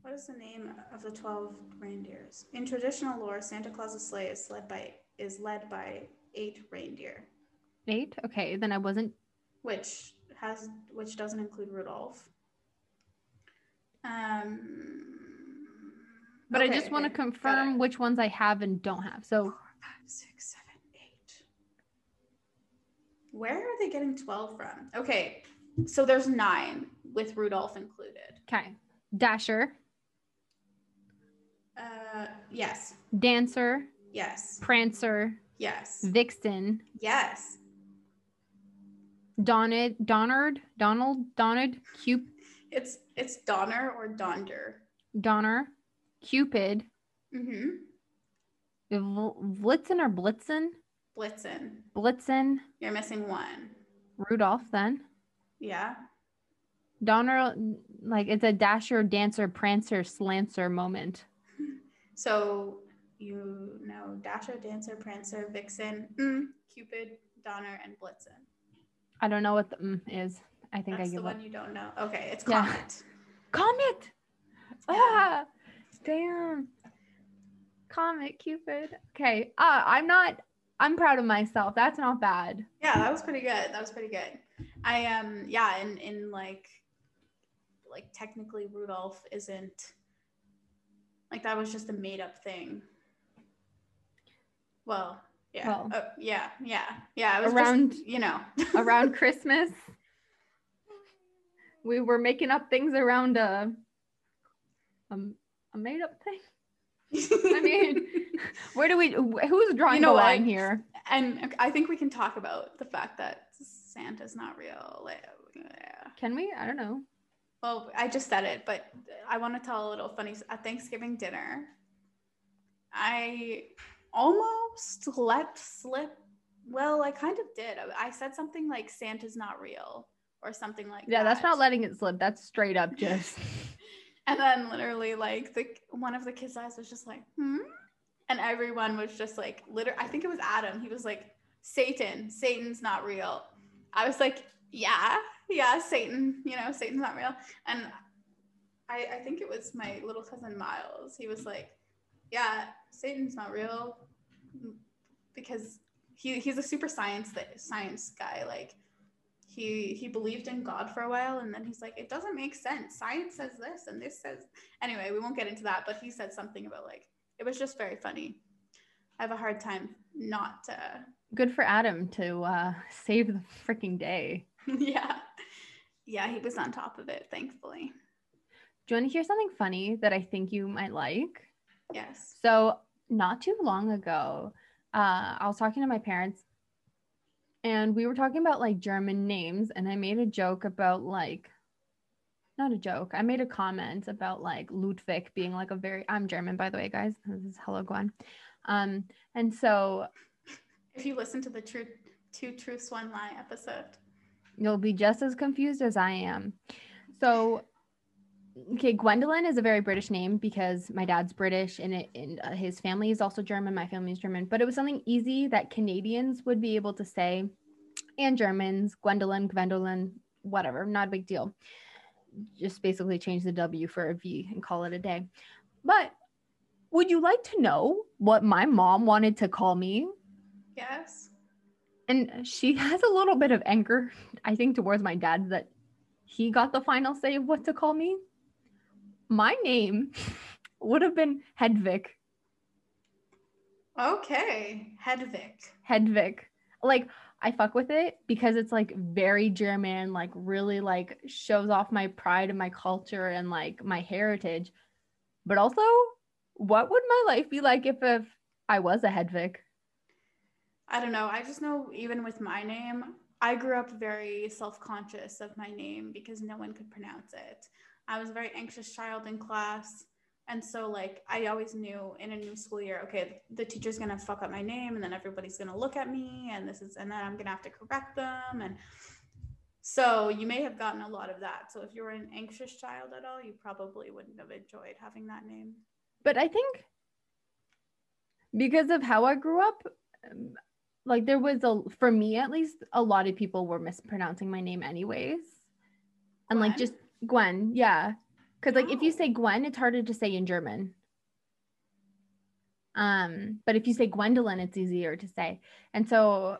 Speaker 1: What is the name of the twelve reindeers? In traditional lore, Santa Claus's sleigh is led by is led by eight reindeer,
Speaker 2: Eight? Okay, then I wasn't.
Speaker 1: Which has which doesn't include Rudolph. Um,
Speaker 2: But I just want to
Speaker 1: okay,
Speaker 2: confirm which ones I have and don't have. So
Speaker 1: Four, five, six, seven, eight. Where are they getting twelve from? Okay, so there's nine with Rudolph included.
Speaker 2: Okay. Dasher,
Speaker 1: Uh, yes,
Speaker 2: Dancer,
Speaker 1: yes,
Speaker 2: Prancer,
Speaker 1: yes,
Speaker 2: Vixen,
Speaker 1: yes.
Speaker 2: Donald, Donard, Donald, Donald, Cup,
Speaker 1: It's it's Donner or Donder.
Speaker 2: Donner, Cupid,
Speaker 1: Mm-hmm.
Speaker 2: Blitzen or Blitzen,
Speaker 1: Blitzen.
Speaker 2: Blitzen,
Speaker 1: You're missing one.
Speaker 2: Rudolph. Then
Speaker 1: Yeah.
Speaker 2: Donner, like it's a Dasher, Dancer, Prancer, Slancer moment.
Speaker 1: So you know Dasher, Dancer, Prancer, Vixen, mm, Cupid, Donner, and Blitzen.
Speaker 2: I don't know what the mm is. I think
Speaker 1: That's
Speaker 2: I
Speaker 1: the one
Speaker 2: up.
Speaker 1: you don't know. Okay, it's
Speaker 2: Yeah.
Speaker 1: Comet.
Speaker 2: Comet.
Speaker 1: Yeah.
Speaker 2: Ah, damn. Comet, Cupid. Okay. Uh, I'm not. I'm proud of myself. That's not bad.
Speaker 1: Yeah, that was pretty good. That was pretty good. I um yeah, in in like like technically Rudolph isn't like that was just a made up thing. Well, Yeah.
Speaker 2: Well-
Speaker 1: Oh, yeah. Yeah. Yeah. It was
Speaker 2: Around-
Speaker 1: just, you know,
Speaker 2: around Christmas. We were making up things around a a, a made up thing. I mean, where do we? Who's drawing
Speaker 1: know
Speaker 2: the
Speaker 1: what?
Speaker 2: line here?
Speaker 1: and I think we can talk about the fact that Santa's not real. Like, yeah.
Speaker 2: Can we? I don't know.
Speaker 1: Well, I just said it, but I want to tell a little funny. At Thanksgiving dinner, I almost let slip. Well, I kind of did. I said something like Santa's not real or something like
Speaker 2: Yeah,
Speaker 1: that.
Speaker 2: that's not letting it slip. That's straight up just.
Speaker 1: And then literally, like the one of the kids' eyes was just like, hmm, and everyone was just like, literally. I think it was Adam. He was like, Satan, Satan's not real. I was like, yeah, yeah, Satan. You know, Satan's not real. And I, I think it was my little cousin Miles. He was like, yeah, Satan's not real because he he's a super science that science guy. Like he he believed in God for a while and then he's like, it doesn't make sense. Science says this and this says anyway, we won't get into that, but he said something about like it was just very funny. I have a hard time not uh
Speaker 2: Good for Adam to uh, save the freaking day.
Speaker 1: yeah. Yeah, he was on top of it, thankfully.
Speaker 2: Do you want to hear something funny that I think you might like?
Speaker 1: Yes.
Speaker 2: So, not too long ago, uh, I was talking to my parents and we were talking about like German names, and I made a joke about like, not a joke, I made a comment about like Ludwig being like a very, I'm German, by the way, guys. This is hello, Gwen. Um, and so
Speaker 1: If you listen to the true two truths one lie episode.
Speaker 2: you'll be just as confused as I am. So, okay, Gwendolyn is a very British name because my dad's British and, it, and uh, his family is also German. My family is German, but it was something easy that Canadians would be able to say, and Germans, Gwendolyn, Gwendolyn, whatever, not a big deal. Just basically change the W for a V and call it a day. But would you like to know what my mom wanted to call me?
Speaker 1: Yes.
Speaker 2: and she has a little bit of anger i think towards my dad that he got the final say of what to call me my name would have been hedvig
Speaker 1: Okay. Hedvig.
Speaker 2: hedvig like i fuck with it because it's like very german like really like shows off my pride and my culture and like my heritage but also what would my life be like if if i was a hedvig
Speaker 1: I don't know. I just know even with my name, I grew up very self-conscious of my name because no one could pronounce it. I was a very anxious child in class. And so like I always knew in a new school year, okay, the teacher's gonna fuck up my name and then everybody's gonna look at me and this is and then I'm gonna have to correct them. And so you may have gotten a lot of that. So if you were an anxious child at all, you probably wouldn't have enjoyed having that name.
Speaker 2: but I think because of how I grew up, um, like there was a for me at least a lot of people were mispronouncing my name anyways, and like just Gwen, yeah, because like if you
Speaker 1: Oh.
Speaker 2: say Gwen, it's harder to say in German. Um, but if you say Gwendolyn, it's easier to say, and so.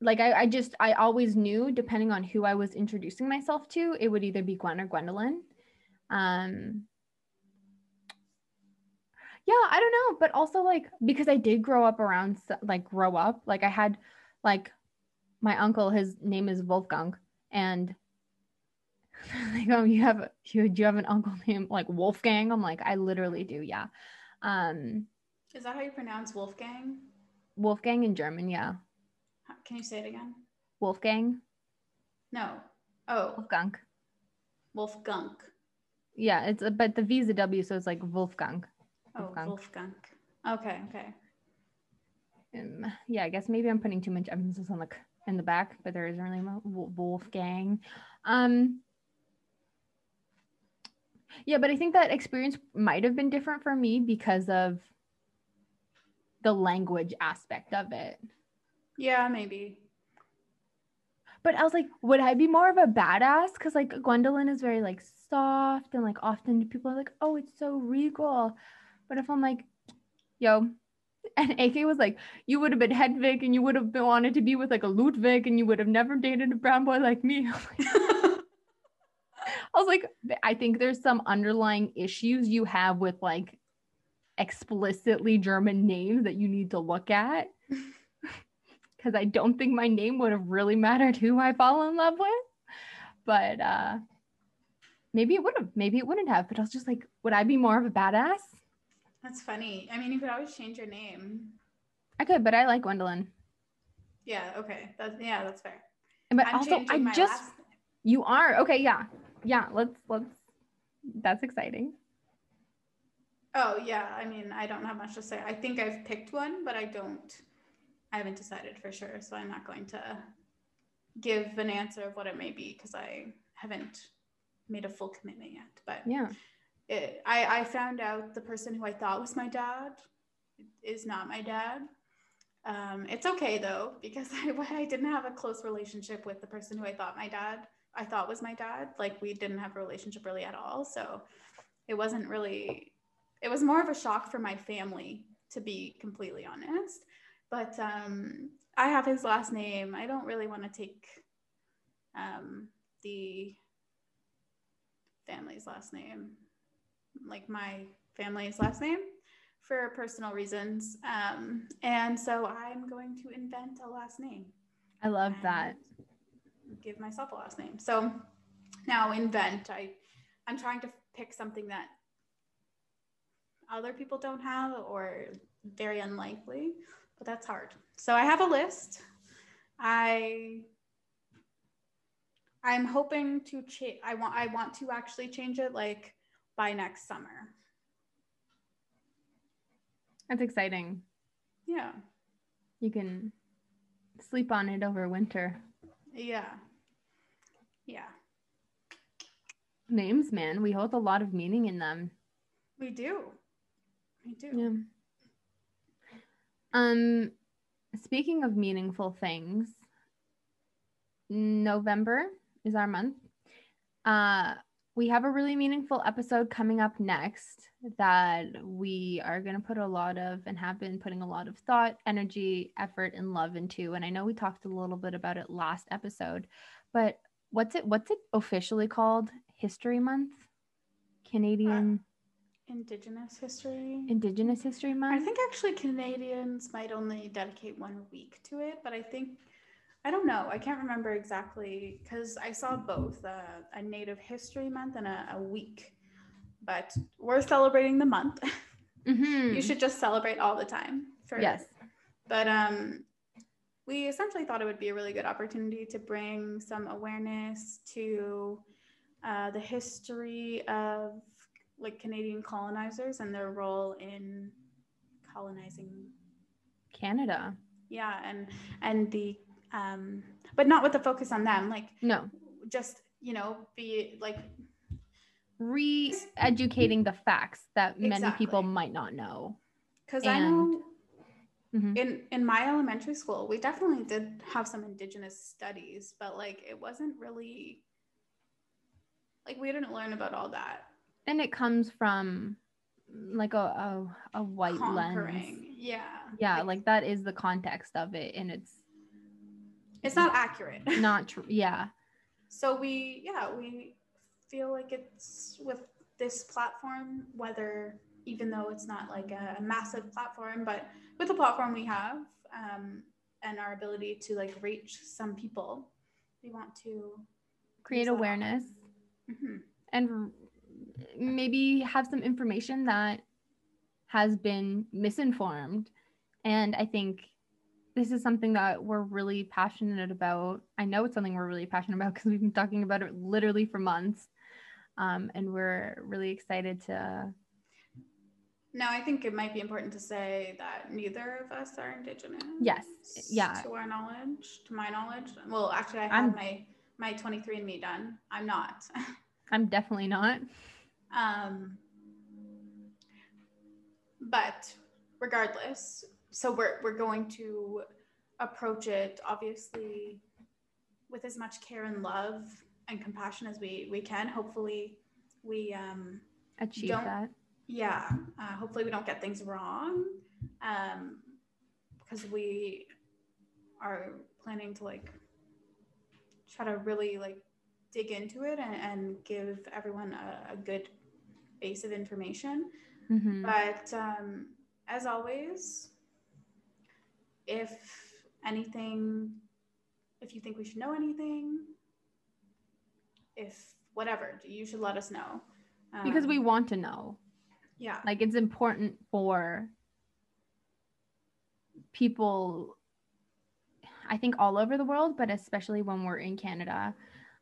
Speaker 2: Like I, I just I always knew depending on who I was introducing myself to, it would either be Gwen or Gwendolyn. Um, yeah i don't know but also like because i did grow up around like grow up like i had like my uncle his name is wolfgang and like oh you have you, do you have an uncle named like wolfgang i'm like i literally do yeah um
Speaker 1: Is that how you pronounce Wolfgang?
Speaker 2: wolfgang in german yeah
Speaker 1: Can you say it again?
Speaker 2: wolfgang
Speaker 1: No. Oh,
Speaker 2: wolfgang
Speaker 1: Wolfgang.
Speaker 2: yeah it's a, but the v is a w so it's like wolfgang
Speaker 1: Oh,
Speaker 2: Wolfgang.
Speaker 1: Wolfgang. Okay, okay.
Speaker 2: um, yeah, I guess maybe I'm putting too much emphasis on the in the back, but there isn't really Wolfgang. Um, yeah, but I think that experience might have been different for me because of the language aspect of it.
Speaker 1: Yeah, maybe.
Speaker 2: But I was like, would I be more of a badass? Because like Gwendolyn is very like soft and like often people are like, oh, it's so regal. But if I'm like, yo, and AK was like, you would have been Hedwig and you would have wanted to be with like a Ludwig and you would have never dated a brown boy like me. I was like, I think there's some underlying issues you have with like explicitly German names that you need to look at. because I don't think my name would have really mattered who I fall in love with. But uh maybe it would have, maybe it wouldn't have. But I was just like, would I be more of a badass?
Speaker 1: That's funny. I mean, you could always change your name.
Speaker 2: I could, but I like Gwendolyn.
Speaker 1: Yeah. Okay. That's yeah. That's fair.
Speaker 2: But
Speaker 1: I'm
Speaker 2: also, I just you are okay. Yeah, yeah. Let's let's. That's exciting.
Speaker 1: Oh yeah. I mean, I don't have much to say. I think I've picked one, but I don't. I haven't decided for sure, so I'm not going to give an answer of what it may be because I haven't made a full commitment yet. But
Speaker 2: Yeah.
Speaker 1: it, I, I found out the person who I thought was my dad is not my dad. Um, it's okay though, because I, I didn't have a close relationship with the person who I thought my dad, I thought was my dad. Like we didn't have a relationship really at all. So it wasn't really, it was more of a shock for my family, to be completely honest. But um, I have his last name. I don't really want to take um, the family's last name, like my family's last name, for personal reasons. Um, and so I'm going to invent a last name.
Speaker 2: I love that.
Speaker 1: Give myself a last name. So now invent. I I'm trying to pick something that other people don't have or very unlikely, but that's hard. So I have a list. I I'm hoping to change. I want. I want to actually change it like by next summer.
Speaker 2: That's exciting.
Speaker 1: Yeah.
Speaker 2: You can sleep on it over winter.
Speaker 1: Yeah. Yeah.
Speaker 2: Names, man, we hold a lot of meaning in them.
Speaker 1: We do. We do.
Speaker 2: Yeah. Um, speaking of meaningful things, November is our month. Uh, we have a really meaningful episode coming up next that we are going to put a lot of and have been putting a lot of thought, energy, effort, and love into. And I know we talked a little bit about it last episode, but what's it? What's it officially called? History Month, Canadian
Speaker 1: Indigenous history.
Speaker 2: Indigenous History Month.
Speaker 1: I think actually Canadians might only dedicate one week to it, but I think I don't know. I can't remember exactly because I saw both uh, a Native History Month and a, a week. But we're celebrating the month.
Speaker 2: Mhm.
Speaker 1: you should just celebrate all the time. For
Speaker 2: Yes.
Speaker 1: But um, we essentially thought it would be a really good opportunity to bring some awareness to uh, the history of like Canadian colonizers and their role in colonizing.
Speaker 2: Canada.
Speaker 1: Yeah, and and the um, but not with the focus on them. Like
Speaker 2: No.
Speaker 1: just you know be like
Speaker 2: re-educating the facts that many people might not know.
Speaker 1: because I know
Speaker 2: Mhm.
Speaker 1: in in my elementary school we definitely did have some indigenous studies but like it wasn't really like we didn't learn about all that
Speaker 2: And it comes from like a a, a white
Speaker 1: conquering
Speaker 2: lens.
Speaker 1: yeah
Speaker 2: Yeah, like that is the context of it and it's
Speaker 1: it's not accurate
Speaker 2: not true. Yeah.
Speaker 1: so we yeah we feel like it's with this platform whether even though it's not like a massive platform but with the platform we have um, and our ability to like reach some people we want to
Speaker 2: Create awareness
Speaker 1: Mhm.
Speaker 2: and maybe have some information that has been misinformed. And I think this is something that we're really passionate about. I know it's something we're really passionate about because we've been talking about it literally for months. Um, and we're really excited to.
Speaker 1: Now, I think it might be important to say that neither of us are indigenous.
Speaker 2: Yes, yeah.
Speaker 1: To our knowledge, to my knowledge. Well, actually, I have my my 23andMe done. I'm not.
Speaker 2: I'm definitely not.
Speaker 1: um, but regardless, so we're we're going to approach it obviously with as much care and love and compassion as we we can. Hopefully, we um,
Speaker 2: Achieve that.
Speaker 1: Yeah uh, hopefully we don't get things wrong um because we are planning to like try to really like dig into it and, and give everyone a, a good base of information
Speaker 2: Mhm.
Speaker 1: but um as always if anything, if you think we should know anything, if whatever, you should let us know.
Speaker 2: because we
Speaker 1: Um,
Speaker 2: want to know.
Speaker 1: Yeah,
Speaker 2: Like it's important for people I think all over the world, but especially when we're in Canada,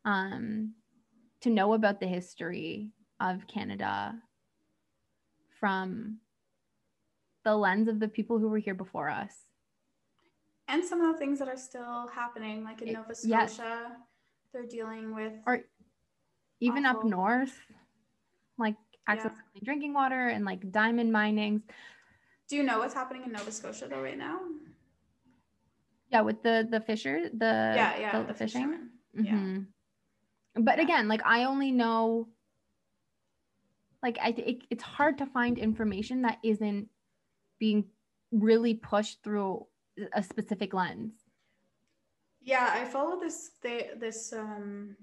Speaker 2: um, to know about the history of Canada from the lens of the people who were here before us.
Speaker 1: and some of the things that are still happening, like in
Speaker 2: It-
Speaker 1: Nova
Speaker 2: yes.
Speaker 1: Scotia, they're dealing with.
Speaker 2: Or even up north, like access
Speaker 1: Yeah.
Speaker 2: to clean drinking water and like diamond minings.
Speaker 1: Do you know what's happening in Nova Scotia though right now?
Speaker 2: Yeah, with the the fisher, the
Speaker 1: yeah, yeah,
Speaker 2: the,
Speaker 1: the
Speaker 2: fishing.
Speaker 1: fishermen. Yeah.
Speaker 2: But again, like I only know, like I it, it's hard to find information that isn't being really pushed through a specific lens.
Speaker 1: Yeah, I follow this they, this um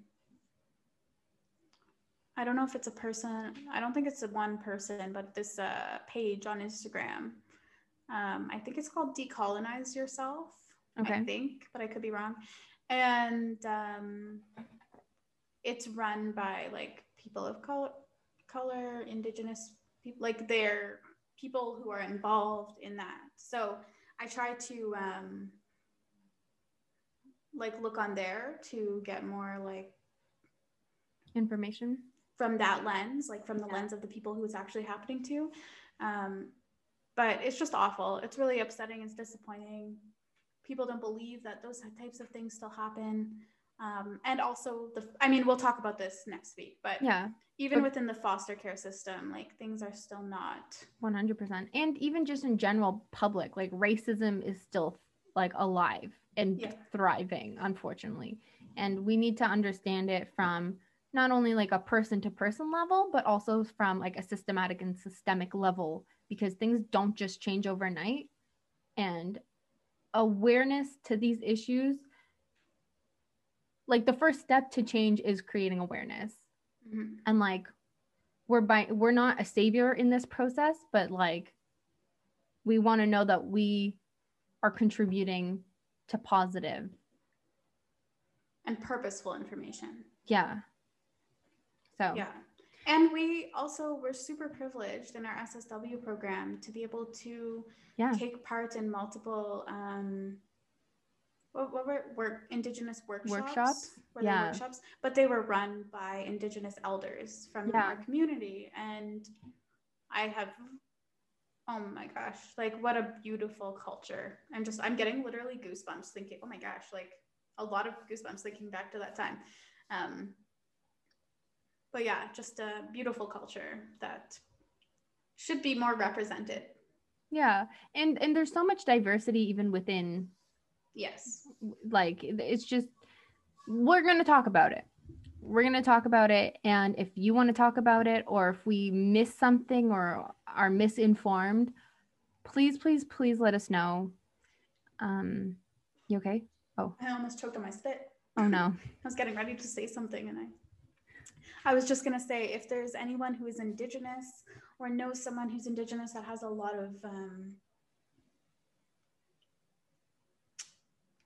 Speaker 1: I don't know if it's a person. I don't think it's a one person, but this uh, page on Instagram. Um, I think it's called Decolonize Yourself.
Speaker 2: Okay.
Speaker 1: I think, but I could be wrong. And um, it's run by like people of color, color, indigenous people, like they're people who are involved in that. So I try to um, like look on there to get more like
Speaker 2: Information.
Speaker 1: From that lens, like from the
Speaker 2: Yeah.
Speaker 1: lens of the people who it's actually happening to. Um, but it's just awful. It's really upsetting. It's disappointing. People don't believe that those types of things still happen. Um, and also the, I mean, we'll talk about this next week, but
Speaker 2: Yeah,
Speaker 1: even within the foster care system, like things are still not.
Speaker 2: one hundred percent. And even just in general, public like racism is still like alive and
Speaker 1: Yeah.
Speaker 2: thriving, unfortunately. And we need to understand it from not only like a person to person level, but also from like a systematic and systemic level because things don't just change overnight. And awareness to these issues, like the first step to change is creating awareness.
Speaker 1: Mhm.
Speaker 2: And like we're by we're not a savior in this process, but like we want to know that we are contributing to.
Speaker 1: And purposeful information.
Speaker 2: Yeah. So
Speaker 1: Yeah. And we also were super privileged in our SSW program to be able to
Speaker 2: yeah.
Speaker 1: take part in multiple um what, what were work indigenous workshops
Speaker 2: Workshops?
Speaker 1: Were
Speaker 2: Yeah.
Speaker 1: workshops but they were run by indigenous elders from
Speaker 2: Yeah.
Speaker 1: our community and i have oh my gosh like what a beautiful culture i'm just i'm getting literally goosebumps thinking oh my gosh like a lot of goosebumps thinking back to that time um but yeah just a beautiful culture that should be more represented
Speaker 2: Yeah. And and there's so much diversity even within
Speaker 1: yes
Speaker 2: like it's just we're going to talk about it. We're going to talk about it and if you want to talk about it or if we miss something or are misinformed, please please please let us know. Um you okay? Oh.
Speaker 1: I almost choked on my spit.
Speaker 2: Oh no.
Speaker 1: I was getting ready to say something and I I was just gonna say if there's anyone who is indigenous or knows someone who's indigenous that has a lot of um,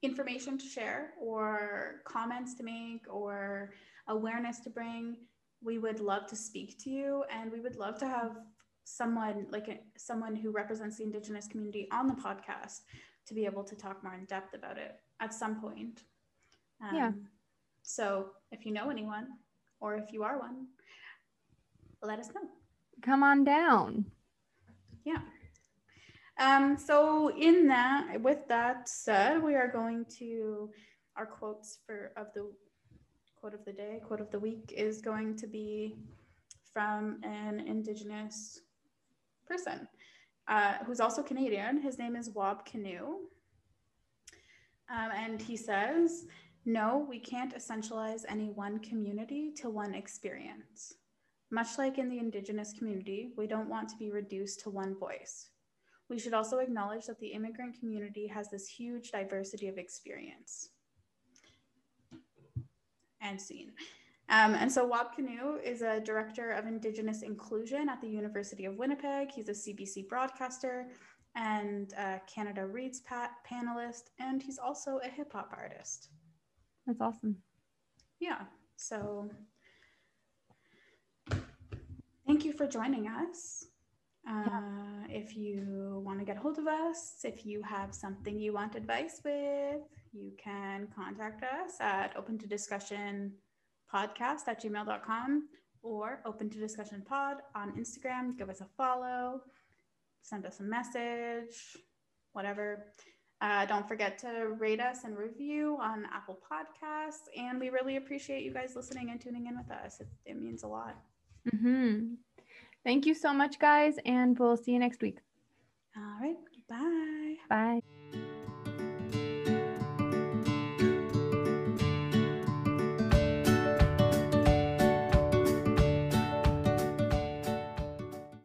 Speaker 1: information to share or comments to make or awareness to bring, we would love to speak to you and we would love to have someone like a, someone who represents the indigenous community on the podcast to be able to talk more in depth about it at some point. Um,
Speaker 2: Yeah.
Speaker 1: So if you know anyone or if you are one, let us know.
Speaker 2: Come on down.
Speaker 1: Yeah. Um, so in that, with that said, we are going to our quotes for of the quote of the day, quote of the week is going to be from an indigenous person uh, who's also Canadian. His name is Wab Kinew. Um, and he says, No, we can't essentialize any one community to one experience. Much like in the Indigenous community, we don't want to be reduced to one voice. We should also acknowledge that the immigrant community has this huge diversity of experience. And scene. Um, and so Wab Kinew is a director of Indigenous inclusion at the University of Winnipeg. He's a CBC broadcaster and a Canada Reads pa- panelist, and he's also a hip hop artist.
Speaker 2: That's awesome.
Speaker 1: Yeah. So thank you for joining us. Uh, If you want to get a hold of us, if you have something you want advice with, you can contact us at open to discussion podcast at gmail.com or open to discussion pod on Instagram. Give us a follow, send us a message, whatever. Uh, don't forget to rate us and review on Apple Podcasts. And we really appreciate you guys listening and tuning in with us. It, it means a lot.
Speaker 2: hmm Thank you so much, guys, and we'll see you next week.
Speaker 1: All right. Bye.
Speaker 2: Bye.